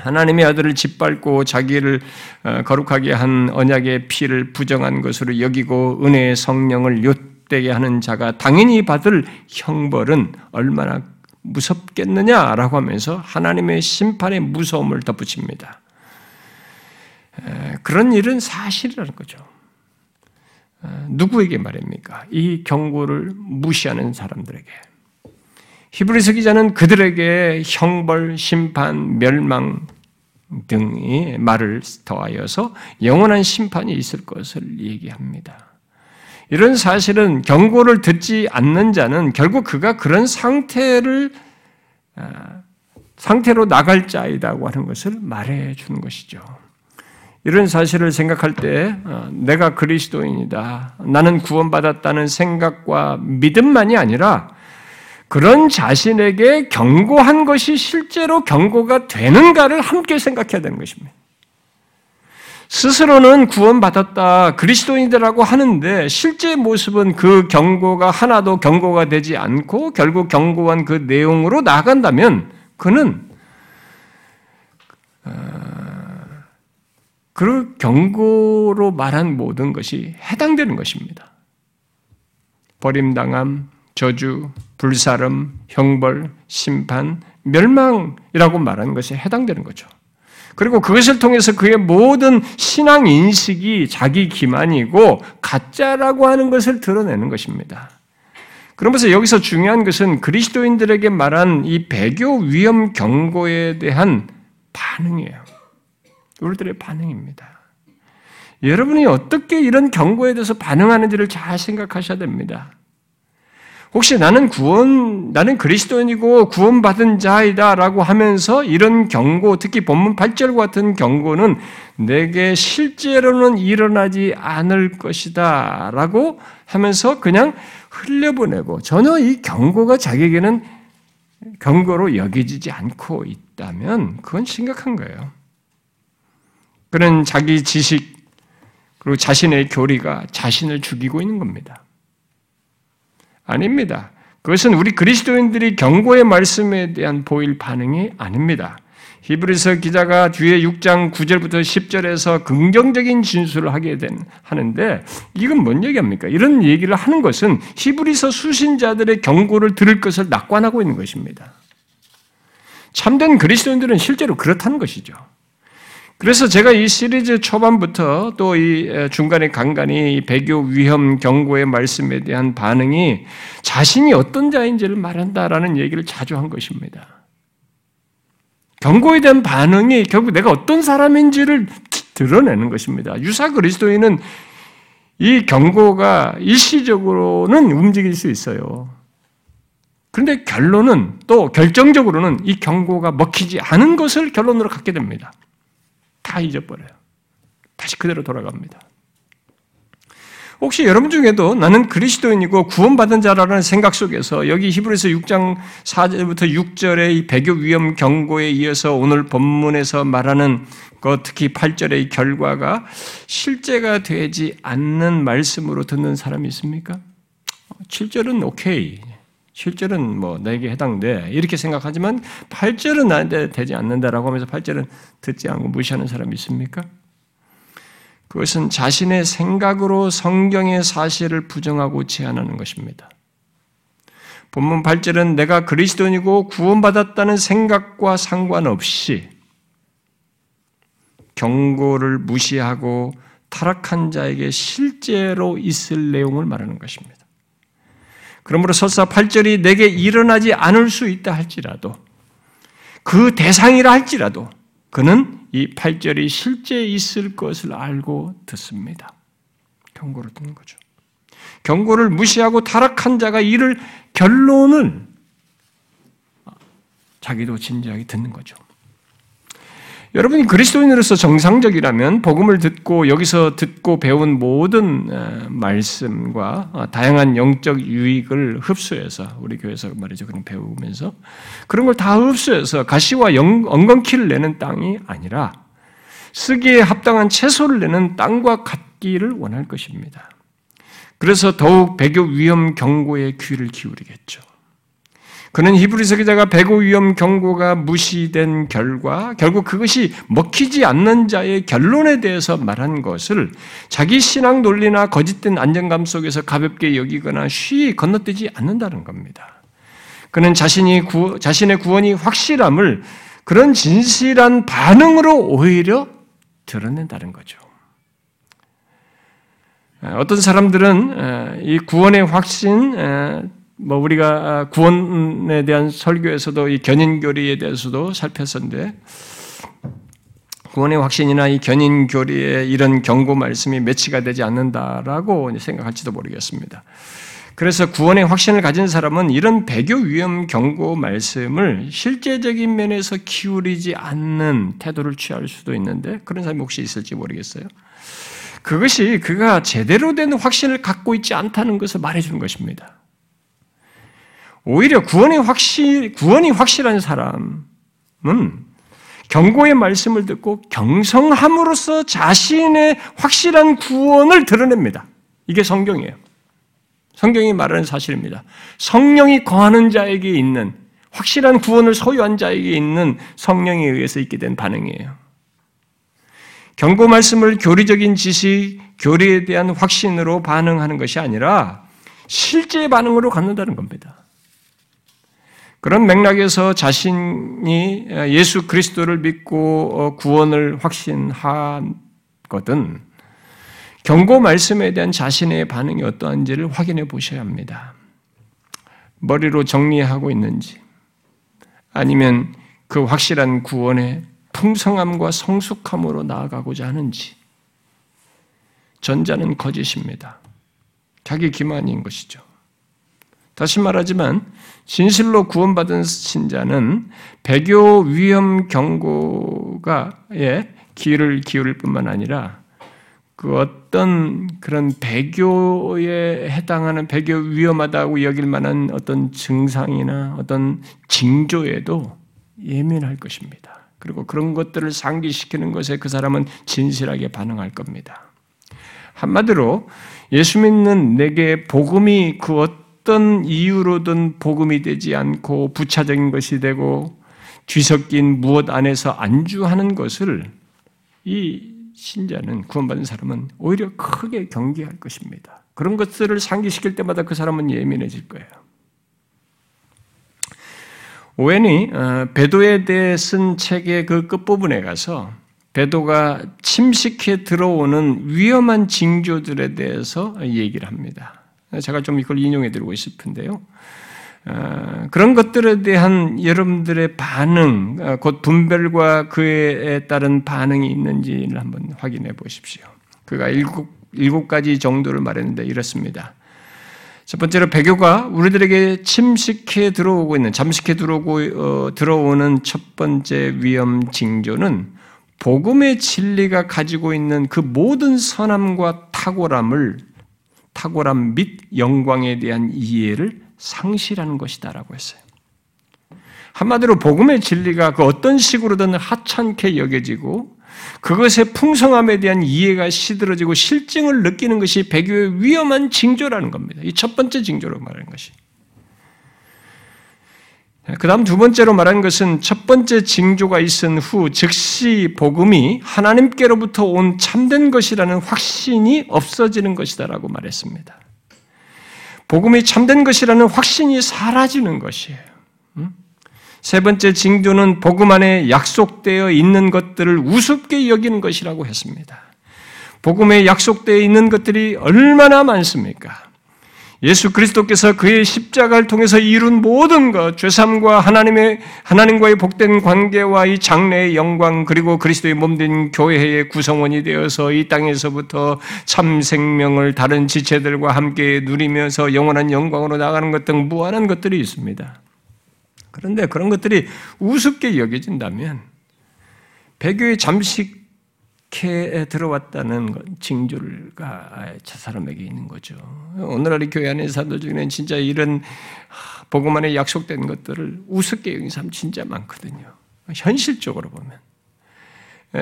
하나님의 아들을 짓밟고 자기를 어, 거룩하게 한 언약의 피를 부정한 것으로 여기고 은혜의 성령을 옅되게 하는 자가 당연히 받을 형벌은 얼마나 무섭겠느냐라고 하면서 하나님의 심판의 무서움을 덧붙입니다. 그런 일은 사실이라는 거죠. 누구에게 말입니까? 이 경고를 무시하는 사람들에게. 히브리서 기자는 그들에게 형벌, 심판, 멸망 등의 말을 더하여서 영원한 심판이 있을 것을 얘기합니다. 이런 사실은 경고를 듣지 않는 자는 결국 그가 그런 상태를 아, 상태로 나갈 자이다고 하는 것을 말해 주는 것이죠. 이런 사실을 생각할 때 어, 내가 그리스도인이다. 나는 구원받았다는 생각과 믿음만이 아니라 그런 자신에게 경고한 것이 실제로 경고가 되는가를 함께 생각해야 되는 것입니다. 스스로는 구원받았다, 그리스도인이라고 하는데 실제 모습은 그 경고가 하나도 경고가 되지 않고 결국 경고한 그 내용으로 나간다면 그는 그 경고로 말한 모든 것이 해당되는 것입니다. 버림당함, 저주, 불사름, 형벌, 심판, 멸망이라고 말하는 것이 해당되는 거죠. 그리고 그것을 통해서 그의 모든 신앙 인식이 자기 기만이고 가짜라고 하는 것을 드러내는 것입니다. 그러면서 여기서 중요한 것은 그리스도인들에게 말한 이 배교 위험 경고에 대한 반응이에요. 우리들의 반응입니다. 여러분이 어떻게 이런 경고에 대해서 반응하는지를 잘 생각하셔야 됩니다. 혹시 나는 구원, 나는 그리스도인이고 구원받은 자이다라고 하면서 이런 경고, 특히 본문 8절 같은 경고는 내게 실제로는 일어나지 않을 것이다 라고 하면서 그냥 흘려보내고 전혀 이 경고가 자기에게는 경고로 여겨지지 않고 있다면 그건 심각한 거예요. 그는 자기 지식 그리고 자신의 교리가 자신을 죽이고 있는 겁니다. 아닙니다. 그것은 우리 그리스도인들이 경고의 말씀에 대한 보일 반응이 아닙니다. 히브리서 기자가 뒤에 6장 9절부터 10절에서 긍정적인 진술을 하게 된, 하는데, 이건 뭔 얘기합니까? 이런 얘기를 하는 것은 히브리서 수신자들의 경고를 들을 것을 낙관하고 있는 것입니다. 참된 그리스도인들은 실제로 그렇다는 것이죠. 그래서 제가 이 시리즈 초반부터 또 이 중간에 간간히 배교 위험 경고의 말씀에 대한 반응이 자신이 어떤 자인지를 말한다라는 얘기를 자주 한 것입니다. 경고에 대한 반응이 결국 내가 어떤 사람인지를 드러내는 것입니다. 유사 그리스도인은 이 경고가 일시적으로는 움직일 수 있어요. 그런데 결론은 또 결정적으로는 이 경고가 먹히지 않은 것을 결론으로 갖게 됩니다. 다 잊어버려요. 다시 그대로 돌아갑니다. 혹시 여러분 중에도 나는 그리스도인이고 구원받은 자라는 생각 속에서 여기 히브리서 6장 4절부터 6절의 이 배교 위험 경고에 이어서 오늘 본문에서 말하는 것 특히 8절의 결과가 실제가 되지 않는 말씀으로 듣는 사람이 있습니까? 7절은 오케이. 7절은 뭐 내게 해당돼. 이렇게 생각하지만 8절은 나한테 되지 않는다라고 하면서 8절은 듣지 않고 무시하는 사람이 있습니까? 그것은 자신의 생각으로 성경의 사실을 부정하고 제안하는 것입니다. 본문 8절은 내가 그리스도인이고 구원받았다는 생각과 상관없이 경고를 무시하고 타락한 자에게 실제로 있을 내용을 말하는 것입니다. 그러므로 설사 8절이 내게 일어나지 않을 수 있다 할지라도 그 대상이라 할지라도 그는 이 8절이 실제 있을 것을 알고 듣습니다. 경고를 듣는 거죠. 경고를 무시하고 타락한 자가 이를 결론을 자기도 진지하게 듣는 거죠. 여러분이 그리스도인으로서 정상적이라면 복음을 듣고 여기서 듣고 배운 모든 어, 말씀과 어, 다양한 영적 유익을 흡수해서 우리 교회에서 말이죠. 그런 배우면서 그런 걸 다 흡수해서 가시와 영, 엉겅퀴를 내는 땅이 아니라 쓰기에 합당한 채소를 내는 땅과 같기를 원할 것입니다. 그래서 더욱 배교 위험 경고에 귀를 기울이겠죠. 그는 히브리서 기자가 배고 위험 경고가 무시된 결과 결국 그것이 먹히지 않는 자의 결론에 대해서 말한 것을 자기 신앙 논리나 거짓된 안정감 속에서 가볍게 여기거나 쉬이 건너뛰지 않는다는 겁니다. 그는 자신이 구, 자신의 구원이 확실함을 그런 진실한 반응으로 오히려 드러낸다는 거죠. 어떤 사람들은 이 구원의 확신, 뭐 우리가 아, 구원에 대한 설교에서도 이 견인교리에 대해서도 살폈었는데 구원의 확신이나 이 견인교리에 이런 경고 말씀이 매치가 되지 않는다라고 생각할지도 모르겠습니다. 그래서 구원의 확신을 가진 사람은 이런 배교 위험 경고 말씀을 실제적인 면에서 기울이지 않는 태도를 취할 수도 있는데 그런 사람이 혹시 있을지 모르겠어요. 그것이 그가 제대로 된 확신을 갖고 있지 않다는 것을 말해주는 것입니다. 오히려 구원의 확실, 구원이 확실한 사람은 경고의 말씀을 듣고 경성함으로써 자신의 확실한 구원을 드러냅니다. 이게 성경이에요. 성경이 말하는 사실입니다. 성령이 거하는 자에게 있는 확실한 구원을 소유한 자에게 있는 성령에 의해서 있게 된 반응이에요. 경고 말씀을 교리적인 지식, 교리에 대한 확신으로 반응하는 것이 아니라 실제 반응으로 갖는다는 겁니다. 그런 맥락에서 자신이 예수 그리스도를 믿고 어, 구원을 것은 경고 말씀에 대한 자신의 반응이 어떠한지를 확인해 보셔야 합니다. 머리로 정리하고 있는지, 아니면 그 확실한 구원의 풍성함과 성숙함으로 나아가고자 하는지, 전자는 거짓입니다. 자기 기만인 것이죠. 다시 말하지만 진실로 구원받은 신자는 배교 위험 경고가에 귀를 기울일 뿐만 아니라 그 어떤 그런 배교에 해당하는 배교 위험하다고 여길 만한 어떤 증상이나 어떤 징조에도 예민할 것입니다. 그리고 그런 것들을 상기시키는 것에 그 사람은 진실하게 반응할 겁니다. 한마디로 예수 믿는 내게 복음이 그 어떤 이유로든 복음이 되지 않고 부차적인 것이 되고 뒤섞인 무엇 안에서 안주하는 것을 이 신자는 구원받은 사람은 오히려 크게 경계할 것입니다. 그런 것들을 상기시킬 때마다 그 사람은 예민해질 거예요. 오웬이 어, 배도에 대해 쓴 책의 그 끝부분에 가서 배도가 침식해 들어오는 위험한 징조들에 대해서 얘기를 합니다. 제가 좀 이걸 인용해 드리고 싶은데요. 어, 그런 것들에 대한 여러분들의 반응, 어, 곧 분별과 그에 따른 반응이 있는지를 한번 확인해 보십시오. 그가 일곱, 일곱 가지 정도를 말했는데 이렇습니다. 첫 번째로 배교가 우리들에게 침식해 들어오고 있는, 잠식해 들어오고, 어, 들어오는 첫 번째 위험 징조는 복음의 진리가 가지고 있는 그 모든 선함과 탁월함을 탁월함 및 영광에 대한 이해를 상실하는 것이다라고 했어요. 한마디로 복음의 진리가 그 어떤 식으로든 하찮게 여겨지고 그것의 풍성함에 대한 이해가 시들어지고 실증을 느끼는 것이 배교의 위험한 징조라는 겁니다. 이 첫 번째 징조로 말하는 것이. 그 다음 두 번째로 말하는 것은 첫 번째 징조가 있은 후 즉시 복음이 하나님께로부터 온 참된 것이라는 확신이 없어지는 것이다라고 말했습니다. 복음이 참된 것이라는 확신이 사라지는 것이에요. 세 번째 징조는 복음 안에 약속되어 있는 것들을 우습게 여기는 것이라고 했습니다. 복음에 약속되어 있는 것들이 얼마나 많습니까? 예수 그리스도께서 그의 십자가를 통해서 이룬 모든 것, 죄삼과 하나님의 하나님과의 복된 관계와 이 장래의 영광 그리고 그리스도의 몸된 교회의 구성원이 되어서 이 땅에서부터 참 생명을 다른 지체들과 함께 누리면서 영원한 영광으로 나가는 것 등 무한한 것들이 있습니다. 그런데 그런 것들이 우습게 여겨진다면 배교의 잠식 이렇게 들어왔다는 징조가 저 사람에게 있는 거죠. 오늘날 교회 안에 사람들 중에는 진짜 이런 복음 안에 약속된 것들을 우습게 여기는 사람 진짜 많거든요. 현실적으로 보면.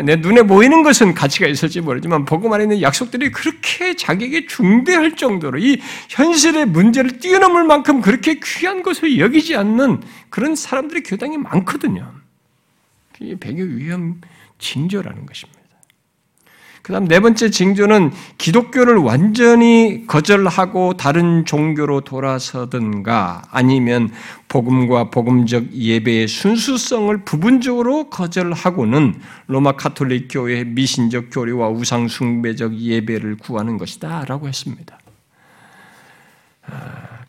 내 눈에 보이는 것은 가치가 있을지 모르지만 복음 안에 있는 약속들이 그렇게 자기에게 중대할 정도로 이 현실의 문제를 뛰어넘을 만큼 그렇게 귀한 것을 여기지 않는 그런 사람들이 교당에 많거든요. 그게 배교 위험 징조라는 것입니다. 그 다음 네 번째 징조는 기독교를 완전히 거절하고 다른 종교로 돌아서든가 아니면 복음과 복음적 예배의 순수성을 부분적으로 거절하고는 로마 카톨릭 교회의 미신적 교리와 우상 숭배적 예배를 구하는 것이다 라고 했습니다. 아,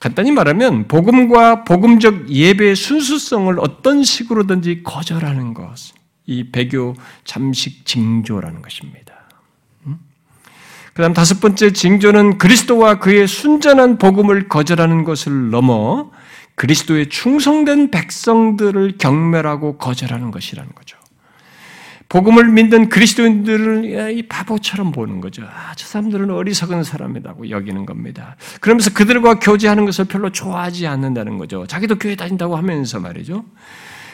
간단히 말하면 복음과 복음적 예배의 순수성을 어떤 식으로든지 거절하는 것, 이 배교 잠식 징조라는 것입니다. 그 다음 다섯 번째 징조는 그리스도와 그의 순전한 복음을 거절하는 것을 넘어 그리스도의 충성된 백성들을 경멸하고 거절하는 것이라는 거죠. 복음을 믿는 그리스도인들을 이 바보처럼 보는 거죠. 아, 저 사람들은 어리석은 사람이라고 여기는 겁니다. 그러면서 그들과 교제하는 것을 별로 좋아하지 않는다는 거죠. 자기도 교회 다닌다고 하면서 말이죠.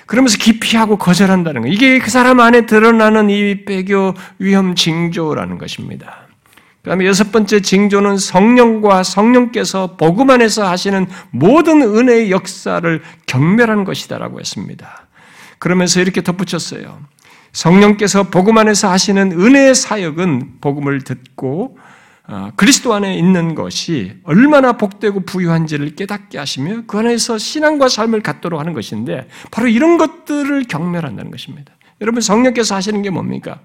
그러면서 기피하고 거절한다는 거. 이게 그 사람 안에 드러나는 이 배교 위험 징조라는 것입니다. 그 다음에 여섯 번째 징조는 성령과 성령께서 복음 안에서 하시는 모든 은혜의 역사를 경멸하는 것이다라고 했습니다. 그러면서 이렇게 덧붙였어요. 성령께서 복음 안에서 하시는 은혜의 사역은 복음을 듣고 어, 그리스도 안에 있는 것이 얼마나 복되고 부유한지를 깨닫게 하시며 그 안에서 신앙과 삶을 갖도록 하는 것인데 바로 이런 것들을 경멸한다는 것입니다. 여러분 성령께서 하시는 게 뭡니까?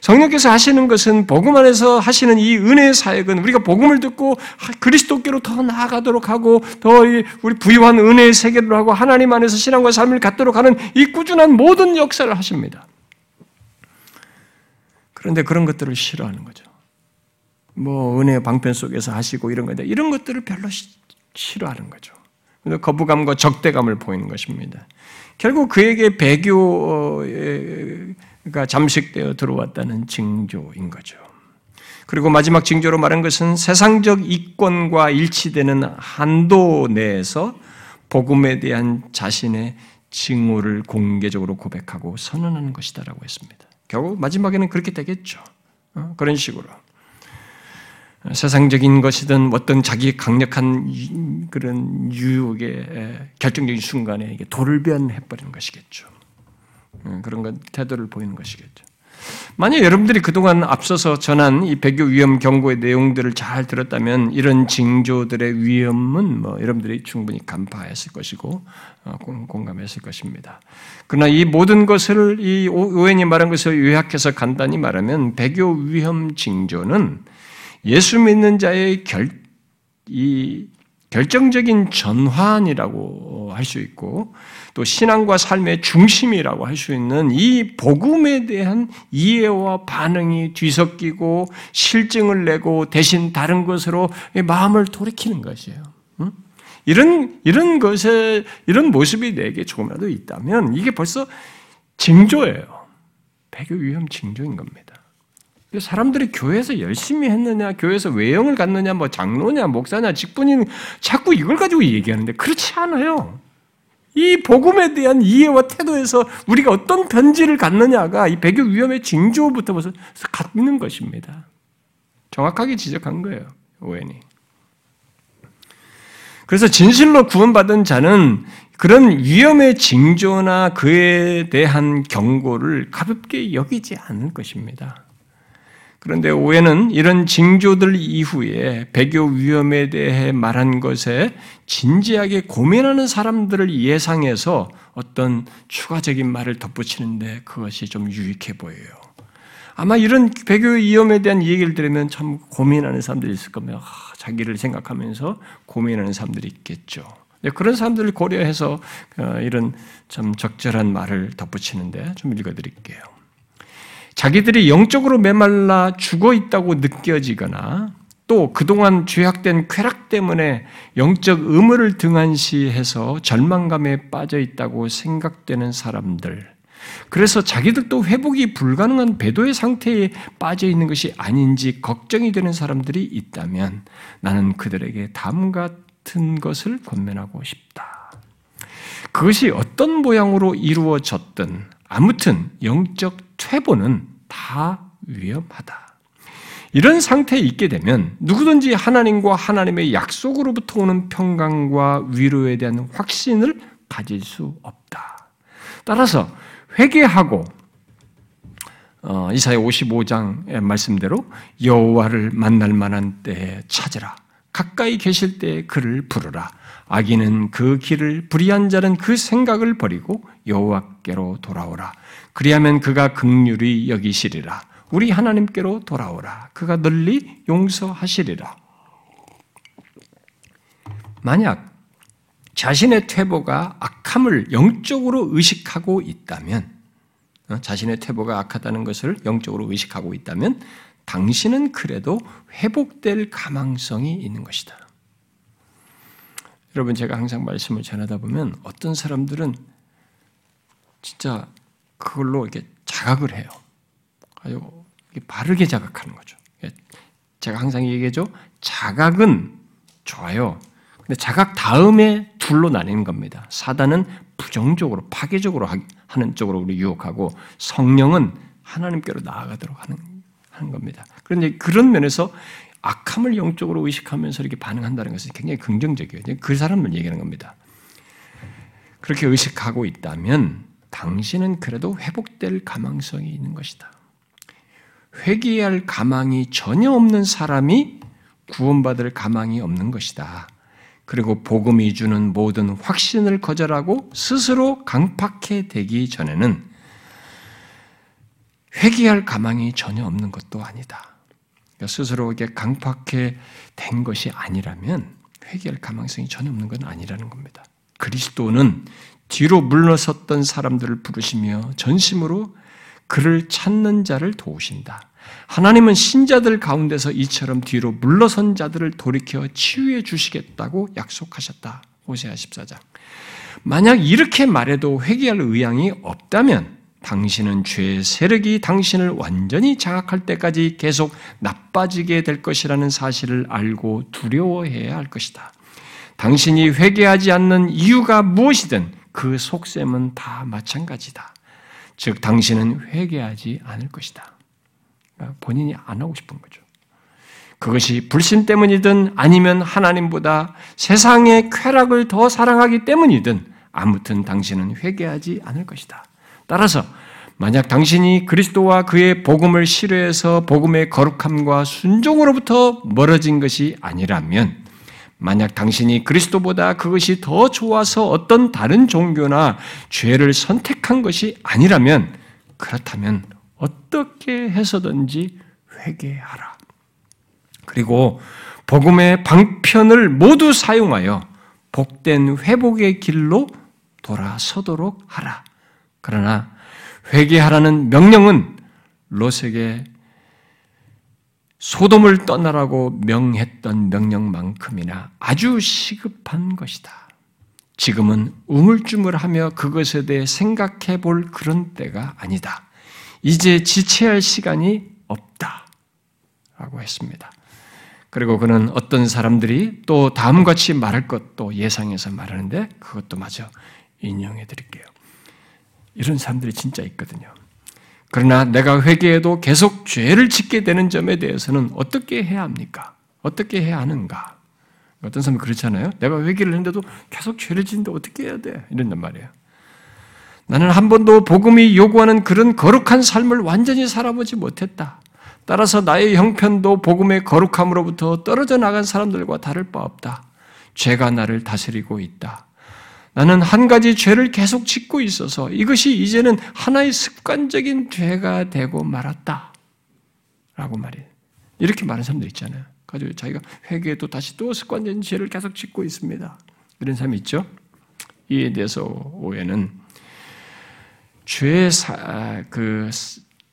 성령께서 하시는 것은 복음 안에서 하시는 이 은혜의 사역은 우리가 복음을 듣고 그리스도께로 더 나아가도록 하고 더 우리 부유한 은혜의 세계를 하고 하나님 안에서 신앙과 삶을 갖도록 하는 이 꾸준한 모든 역사를 하십니다. 그런데 그런 것들을 싫어하는 거죠. 뭐 은혜 방편 속에서 하시고 이런 건데 이런 것들을 별로 싫어하는 거죠. 거부감과 적대감을 보이는 것입니다. 결국 그에게 배교 가 잠식되어 들어왔다는 징조인 거죠. 그리고 마지막 징조로 말한 것은 세상적 이권과 일치되는 한도 내에서 복음에 대한 자신의 징후를 공개적으로 고백하고 선언하는 것이다라고 했습니다. 결국 마지막에는 그렇게 되겠죠. 어? 그런 식으로. 세상적인 것이든 어떤 자기 강력한 그런 유혹의 결정적인 순간에 돌변해버리는 것이겠죠. 어, 그런 것, 태도를 보이는 것이겠죠. 만약 여러분들이 그동안 앞서서 전한 이 배교 위험 경고의 내용들을 잘 들었다면 이런 징조들의 위험은 뭐 여러분들이 충분히 간파했을 것이고 어, 공감했을 것입니다. 그러나 이 모든 것을 이 오웬이 말한 것을 요약해서 간단히 말하면 배교 위험 징조는 예수 믿는 자의 결, 이 결정적인 전환이라고 할 수 있고 또 신앙과 삶의 중심이라고 할 수 있는 이 복음에 대한 이해와 반응이 뒤섞이고 실증을 내고 대신 다른 것으로 마음을 돌이키는 것이에요. 이런 이런 것에 이런 모습이 내게 조금이라도 있다면 이게 벌써 징조예요. 배교 위험 징조인 겁니다. 사람들이 교회에서 열심히 했느냐, 교회에서 외형을 갖느냐, 뭐 장로냐, 목사냐, 직분인 자꾸 이걸 가지고 얘기하는데 그렇지 않아요. 이 복음에 대한 이해와 태도에서 우리가 어떤 편지를 갖느냐가 이 배교 위험의 징조부터 벌써 갖는 것입니다. 정확하게 지적한 거예요, 오웬이. 그래서 진실로 구원받은 자는 그런 위험의 징조나 그에 대한 경고를 가볍게 여기지 않을 것입니다. 그런데 오해는 이런 징조들 이후에 배교 위험에 대해 말한 것에 진지하게 고민하는 사람들을 예상해서 어떤 추가적인 말을 덧붙이는데 그것이 좀 유익해 보여요. 아마 이런 배교 위험에 대한 얘기를 들으면 참 고민하는 사람들이 있을 겁니다. 아, 자기를 생각하면서 고민하는 사람들이 있겠죠. 그런 사람들을 고려해서 어, 이런 참 적절한 말을 덧붙이는데 좀 읽어드릴게요. 자기들이 영적으로 메말라 죽어 있다고 느껴지거나 또 그동안 죄악된 쾌락 때문에 영적 의무를 등한시해서 절망감에 빠져 있다고 생각되는 사람들. 그래서 자기들도 회복이 불가능한 배도의 상태에 빠져 있는 것이 아닌지 걱정이 되는 사람들이 있다면 나는 그들에게 다음 같은 것을 권면하고 싶다. 그것이 어떤 모양으로 이루어졌든 아무튼 영적 퇴보는 다 위험하다. 이런 상태에 있게 되면 누구든지 하나님과 하나님의 약속으로부터 오는 평강과 위로에 대한 확신을 가질 수 없다. 따라서 회개하고 어, 이사야 55장의 말씀대로 여호와를 만날 만한 때에 찾으라. 가까이 계실 때에 그를 부르라. 악인은 그 길을 불의한 자는 그 생각을 버리고 여호와께로 돌아오라. 그리하면 그가 극률이 여기시리라. 우리 하나님께로 돌아오라. 그가 널리 용서하시리라. 만약 자신의 퇴보가 악함을 영적으로 의식하고 있다면, 어, 자신의 퇴보가 악하다는 것을 영적으로 의식하고 있다면, 당신은 그래도 회복될 가망성이 있는 것이다. 여러분 제가 항상 말씀을 전하다 보면 어떤 사람들은 진짜 그걸로 이렇게 자각을 해요. 아주 바르게 자각하는 거죠. 제가 항상 얘기해죠. 자각은 좋아요. 근데 자각 다음에 둘로 나뉘는 겁니다. 사단은 부정적으로 파괴적으로 하는 쪽으로 우리 유혹하고 성령은 하나님께로 나아가도록 하는 하는 겁니다. 그런데 그런 면에서 악함을 영적으로 의식하면서 이렇게 반응한다는 것은 굉장히 긍정적이에요. 그 사람을 얘기하는 겁니다. 그렇게 의식하고 있다면 당신은 그래도 회복될 가망성이 있는 것이다. 회개할 가망이 전혀 없는 사람이 구원받을 가망이 없는 것이다. 그리고 복음이 주는 모든 확신을 거절하고 스스로 강팍해 되기 전에는 회개할 가망이 전혀 없는 것도 아니다. 그러니까 스스로 이게 강팍해 된 것이 아니라면 회개할 가망성이 전혀 없는 건 아니라는 겁니다. 그리스도는 뒤로 물러섰던 사람들을 부르시며 전심으로 그를 찾는 자를 도우신다. 하나님은 신자들 가운데서 이처럼 뒤로 물러선 자들을 돌이켜 치유해 주시겠다고 약속하셨다. 호세아 14장. 만약 이렇게 말해도 회개할 의향이 없다면 당신은 죄의 세력이 당신을 완전히 장악할 때까지 계속 나빠지게 될 것이라는 사실을 알고 두려워해야 할 것이다. 당신이 회개하지 않는 이유가 무엇이든 그 속셈은 다 마찬가지다. 즉, 당신은 회개하지 않을 것이다. 그러니까 본인이 안 하고 싶은 거죠. 그것이 불신 때문이든 아니면 하나님보다 세상의 쾌락을 더 사랑하기 때문이든 아무튼 당신은 회개하지 않을 것이다. 따라서 만약 당신이 그리스도와 그의 복음을 싫어해서 복음의 거룩함과 순종으로부터 멀어진 것이 아니라면 만약 당신이 그리스도보다 그것이 더 좋아서 어떤 다른 종교나 죄를 선택한 것이 아니라면 그렇다면 어떻게 해서든지 회개하라. 그리고 복음의 방편을 모두 사용하여 복된 회복의 길로 돌아서도록 하라. 그러나 회개하라는 명령은 롯에게 소돔을 떠나라고 명했던 명령만큼이나 아주 시급한 것이다. 지금은 우물쭈물하며 그것에 대해 생각해 볼 그런 때가 아니다. 이제 지체할 시간이 없다. 라고 했습니다. 그리고 그는 어떤 사람들이 또 다음과 같이 말할 것도 예상해서 말하는데 그것도 마저 인용해 드릴게요. 이런 사람들이 진짜 있거든요. 그러나 내가 회개해도 계속 죄를 짓게 되는 점에 대해서는 어떻게 해야 합니까? 어떻게 해야 하는가? 어떤 사람이 그렇잖아요. 내가 회개를 했는데도 계속 죄를 짓는데 어떻게 해야 돼? 이런단 말이에요. 나는 한 번도 복음이 요구하는 그런 거룩한 삶을 완전히 살아보지 못했다. 따라서 나의 형편도 복음의 거룩함으로부터 떨어져 나간 사람들과 다를 바 없다. 죄가 나를 다스리고 있다. 나는 한 가지 죄를 계속 짓고 있어서 이것이 이제는 하나의 습관적인 죄가 되고 말았다. 라고 말이에요. 이렇게 말하는 사람들 있잖아요. 가지고 자기가 회개해도 다시 또 습관적인 죄를 계속 짓고 있습니다. 이런 사람이 있죠. 이에 대해서 오해는 죄의 사, 그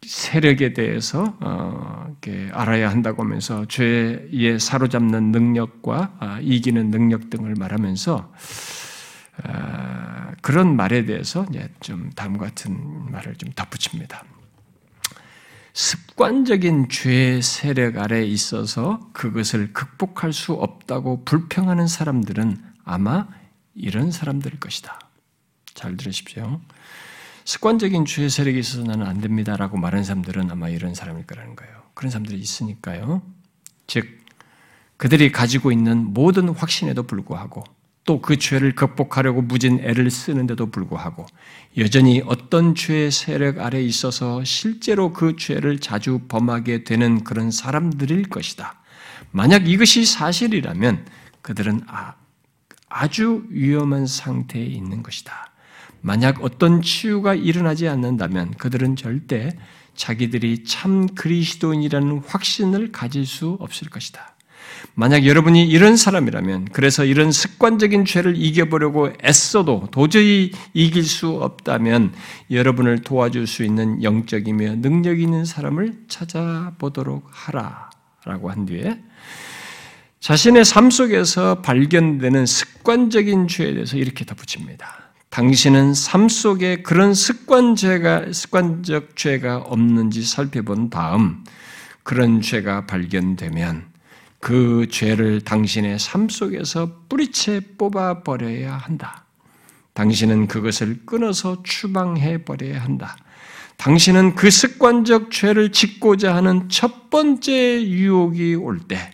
세력에 대해서 어, 알아야 한다고 하면서 죄에 사로잡는 능력과 아, 이기는 능력 등을 말하면서 아, 그런 말에 대해서 좀 다음 같은 말을 좀 덧붙입니다. 습관적인 죄의 세력 아래 있어서 그것을 극복할 수 없다고 불평하는 사람들은 아마 이런 사람들일 것이다. 잘 들으십시오. 습관적인 죄의 세력이 있어서 나는 안 됩니다라고 말하는 사람들은 아마 이런 사람일 거라는 거예요. 그런 사람들이 있으니까요. 즉, 그들이 가지고 있는 모든 확신에도 불구하고 또 그 죄를 극복하려고 무진 애를 쓰는데도 불구하고 여전히 어떤 죄의 세력 아래 있어서 실제로 그 죄를 자주 범하게 되는 그런 사람들일 것이다. 만약 이것이 사실이라면 그들은 아, 아주 위험한 상태에 있는 것이다. 만약 어떤 치유가 일어나지 않는다면 그들은 절대 자기들이 참 그리스도인이라는 확신을 가질 수 없을 것이다. 만약 여러분이 이런 사람이라면, 그래서 이런 습관적인 죄를 이겨보려고 애써도 도저히 이길 수 없다면, 여러분을 도와줄 수 있는 영적이며 능력 있는 사람을 찾아보도록 하라. 라고 한 뒤에, 자신의 삶 속에서 발견되는 습관적인 죄에 대해서 이렇게 덧붙입니다. 당신은 삶 속에 그런 습관죄가, 습관적 죄가 없는지 살펴본 다음, 그런 죄가 발견되면 그 죄를 당신의 삶 속에서 뿌리채 뽑아 버려야 한다. 당신은 그것을 끊어서 추방해 버려야 한다. 당신은 그 습관적 죄를 짓고자 하는 첫 번째 유혹이 올 때,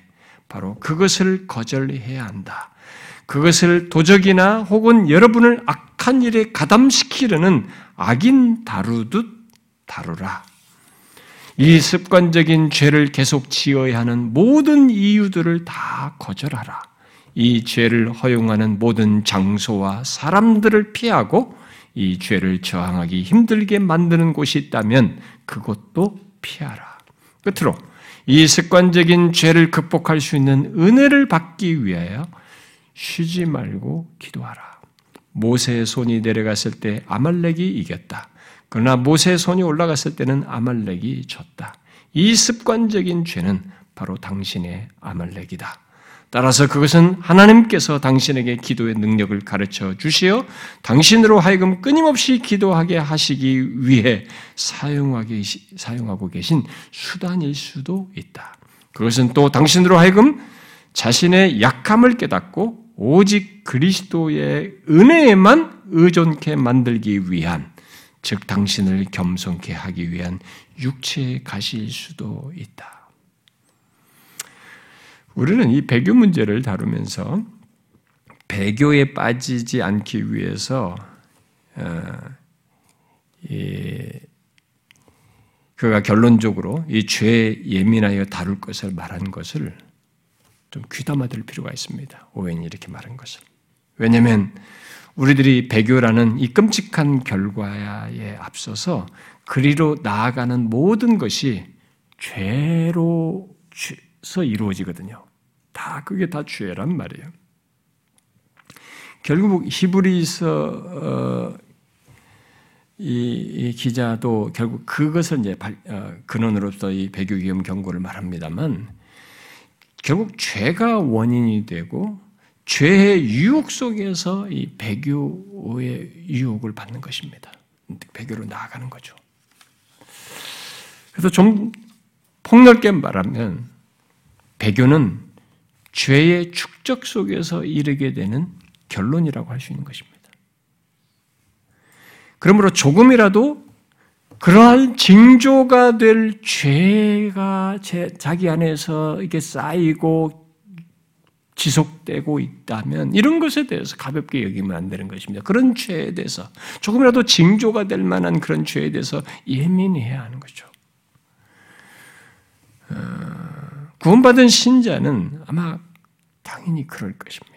바로 그것을 거절해야 한다. 그것을 도적이나 혹은 여러분을 악한 일에 가담시키려는 악인 다루듯 다루라. 이 습관적인 죄를 계속 지어야 하는 모든 이유들을 다 거절하라. 이 죄를 허용하는 모든 장소와 사람들을 피하고 이 죄를 저항하기 힘들게 만드는 곳이 있다면 그것도 피하라. 끝으로 이 습관적인 죄를 극복할 수 있는 은혜를 받기 위하여 쉬지 말고 기도하라. 모세의 손이 내려갔을 때 아말렉이 이겼다. 그러나 모세의 손이 올라갔을 때는 아말렉이 졌다. 이 습관적인 죄는 바로 당신의 아말렉이다. 따라서 그것은 하나님께서 당신에게 기도의 능력을 가르쳐 주시어 당신으로 하여금 끊임없이 기도하게 하시기 위해 사용하고 계신 수단일 수도 있다. 그것은 또 당신으로 하여금 자신의 약함을 깨닫고 오직 그리스도의 은혜에만 의존케 만들기 위한 즉 당신을 겸손케 하기 위한 육체의 가시일 수도 있다. 우리는 이 배교 문제를 다루면서 배교에 빠지지 않기 위해서 어, 그가 결론적으로 이 죄에 예민하여 다룰 것을 말한 것을 좀 귀담아 들 필요가 있습니다. 오웬이 이렇게 말한 것을. 왜냐하면 우리들이 배교라는 이 끔찍한 결과에 앞서서 그리로 나아가는 모든 것이 죄로서 이루어지거든요. 다 그게 다 죄란 말이에요. 결국 히브리서 어, 이, 이, 기자도 결국 그것을 이제 어, 근원으로서 이 배교 위험 경고를 말합니다만 결국 죄가 원인이 되고 죄의 유혹 속에서 이 배교의 유혹을 받는 것입니다. 배교로 나아가는 거죠. 그래서 좀 폭넓게 말하면 배교는 죄의 축적 속에서 이르게 되는 결론이라고 할 수 있는 것입니다. 그러므로 조금이라도 그러한 징조가 될 죄가 자기 안에서 이게 쌓이고 지속되고 있다면 이런 것에 대해서 가볍게 여기면 안 되는 것입니다. 그런 죄에 대해서 조금이라도 징조가 될 만한 그런 죄에 대해서 예민해야 하는 거죠. 어, 구원받은 신자는 아마 당연히 그럴 것입니다.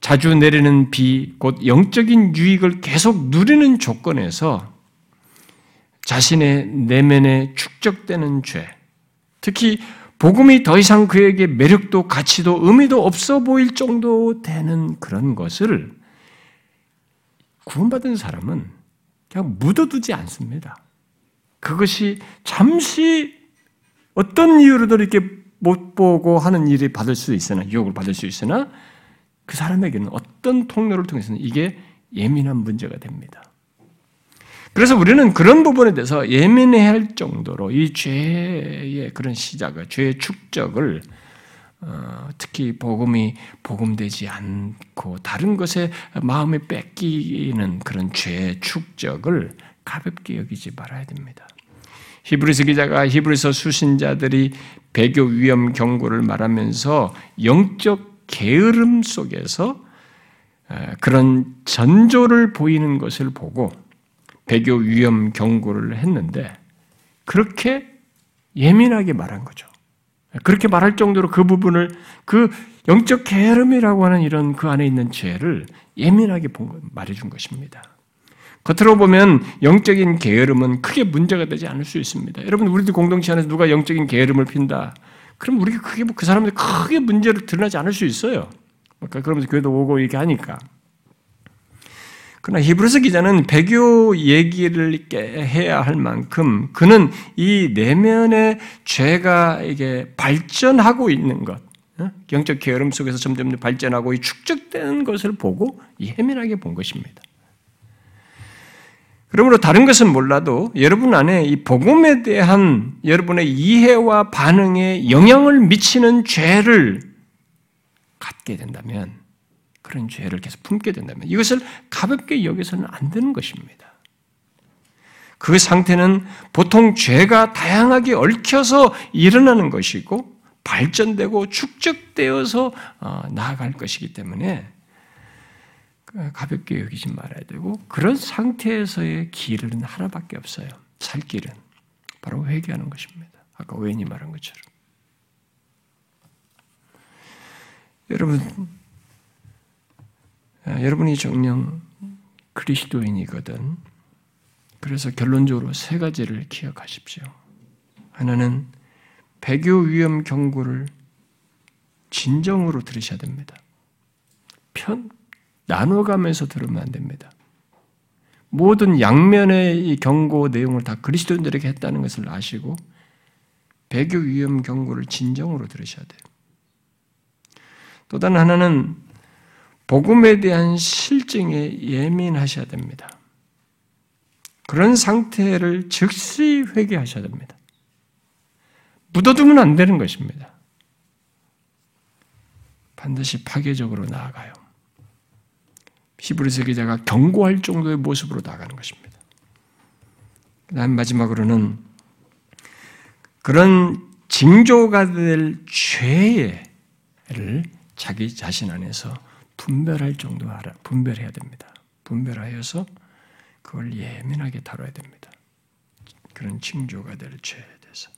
자주 내리는 비, 곧 영적인 유익을 계속 누리는 조건에서 자신의 내면에 축적되는 죄, 특히 복음이 더 이상 그에게 매력도 가치도 의미도 없어 보일 정도 되는 그런 것을 구원받은 사람은 그냥 묻어두지 않습니다. 그것이 잠시 어떤 이유로도 이렇게 못 보고 하는 일이 받을 수 있으나, 유혹을 받을 수 있으나, 그 사람에게는 어떤 통로를 통해서는 이게 예민한 문제가 됩니다. 그래서 우리는 그런 부분에 대해서 예민해야 할 정도로 이 죄의 그런 시작을, 죄의 축적을 어, 특히 복음이 복음되지 않고 다른 것에 마음에 뺏기는 그런 죄의 축적을 가볍게 여기지 말아야 됩니다. 히브리서 기자가 히브리서 수신자들이 배교 위험 경고를 말하면서 영적 게으름 속에서 그런 전조를 보이는 것을 보고 배교 위험 경고를 했는데 그렇게 예민하게 말한 거죠. 그렇게 말할 정도로 그 부분을 그 영적 게으름이라고 하는 이런 그 안에 있는 죄를 예민하게 말해준 것입니다. 겉으로 보면 영적인 게으름은 크게 문제가 되지 않을 수 있습니다. 여러분 우리들 공동체 안에서 누가 영적인 게으름을 핀다 그럼 우리가 크게 그 사람들이 크게 문제를 드러나지 않을 수 있어요. 그러니까 그러면서 교회도 오고 이렇게 하니까. 그러나 히브리서 기자는 배교 얘기를 해야 할 만큼 그는 이 내면의 죄가 이게 발전하고 있는 것, 영적 게으름 속에서 점점 발전하고 이 축적되는 것을 보고 예민하게 본 것입니다. 그러므로 다른 것은 몰라도 여러분 안에 이 복음에 대한 여러분의 이해와 반응에 영향을 미치는 죄를 갖게 된다면 그런 죄를 계속 품게 된다면 이것을 가볍게 여기서는 안 되는 것입니다. 그 상태는 보통 죄가 다양하게 얽혀서 일어나는 것이고 발전되고 축적되어서 어, 나아갈 것이기 때문에 가볍게 여기지 말아야 되고 그런 상태에서의 길은 하나밖에 없어요. 살 길은 바로 회개하는 것입니다. 아까 오웬이 말한 것처럼 여러분 아, 여러분이 정령 그리스도인이거든. 그래서 결론적으로 세 가지를 기억하십시오. 하나는 배교 위험 경고를 진정으로 들으셔야 됩니다. 편 나눠가면서 들으면 안 됩니다. 모든 양면의 이 경고 내용을 다 그리스도인들에게 했다는 것을 아시고 배교 위험 경고를 진정으로 들으셔야 돼요. 또 다른 하나는 복음에 대한 실증에 예민하셔야 됩니다. 그런 상태를 즉시 회개하셔야 됩니다. 묻어두면 안 되는 것입니다. 반드시 파괴적으로 나아가요. 히브리서 기자가 경고할 정도의 모습으로 나가는 것입니다. 그다음 마지막으로는 그런 징조가 될 죄를 자기 자신 안에서 분별할 정도 알아 분별해야 됩니다. 분별하여서 그걸 예민하게 다뤄야 됩니다. 그런 징조가 될 죄에 대해서.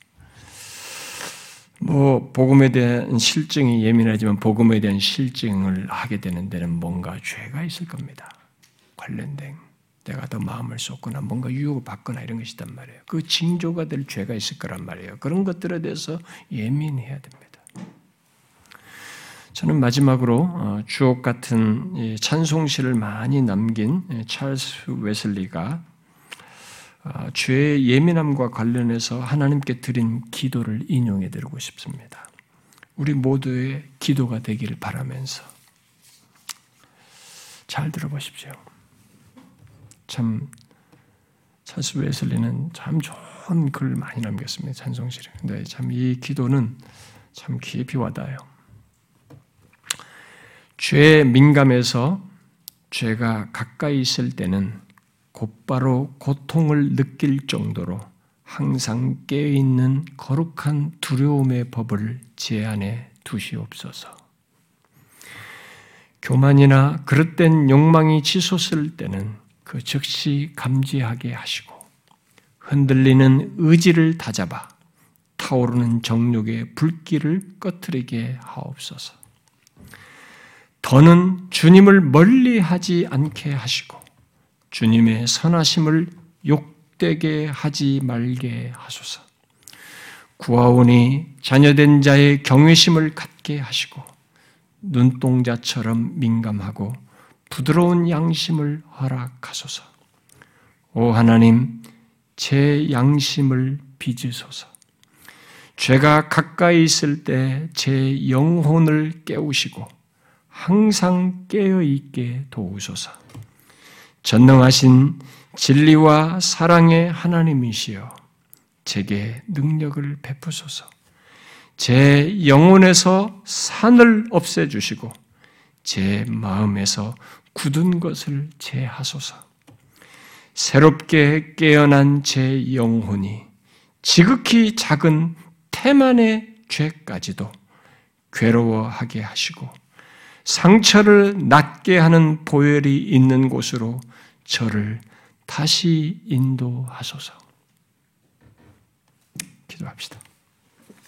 뭐 복음에 대한 실증이 예민하지만 복음에 대한 실증을 하게 되는 데는 뭔가 죄가 있을 겁니다. 관련된 내가 더 마음을 쏟거나 뭔가 유혹을 받거나 이런 것이 단 말이에요. 그 징조가 될 죄가 있을 거란 말이에요. 그런 것들에 대해서 예민해야 됩니다. 저는 마지막으로 어, 주옥 같은 찬송시를 많이 남긴 찰스 웨슬리가 어, 죄의 예민함과 관련해서 하나님께 드린 기도를 인용해 드리고 싶습니다. 우리 모두의 기도가 되기를 바라면서 잘 들어보십시오. 참 찰스 웨슬리는 참 좋은 글을 많이 남겼습니다. 찬송시를. 근데 참 이 기도는 참 깊이 와닿아요. 죄에 민감해서 죄가 가까이 있을 때는 곧바로 고통을 느낄 정도로 항상 깨어있는 거룩한 두려움의 법을 제 안에 두시옵소서. 교만이나 그릇된 욕망이 치솟을 때는 그 즉시 감지하게 하시고 흔들리는 의지를 다잡아 타오르는 정욕의 불길을 꺼트리게 하옵소서. 더는 주님을 멀리 하지 않게 하시고 주님의 선하심을 욕되게 하지 말게 하소서. 구하오니 자녀된 자의 경외심을 갖게 하시고 눈동자처럼 민감하고 부드러운 양심을 허락하소서. 오 하나님, 제 양심을 빚으소서. 죄가 가까이 있을 때 제 영혼을 깨우시고 항상 깨어 있게 도우소서. 전능하신 진리와 사랑의 하나님이시여 제게 능력을 베푸소서. 제 영혼에서 산을 없애 주시고 제 마음에서 굳은 것을 제하소서. 새롭게 깨어난 제 영혼이 지극히 작은 태만의 죄까지도 괴로워하게 하시고 상처를 낫게 하는 보혈이 있는 곳으로 저를 다시 인도하소서. 기도합시다.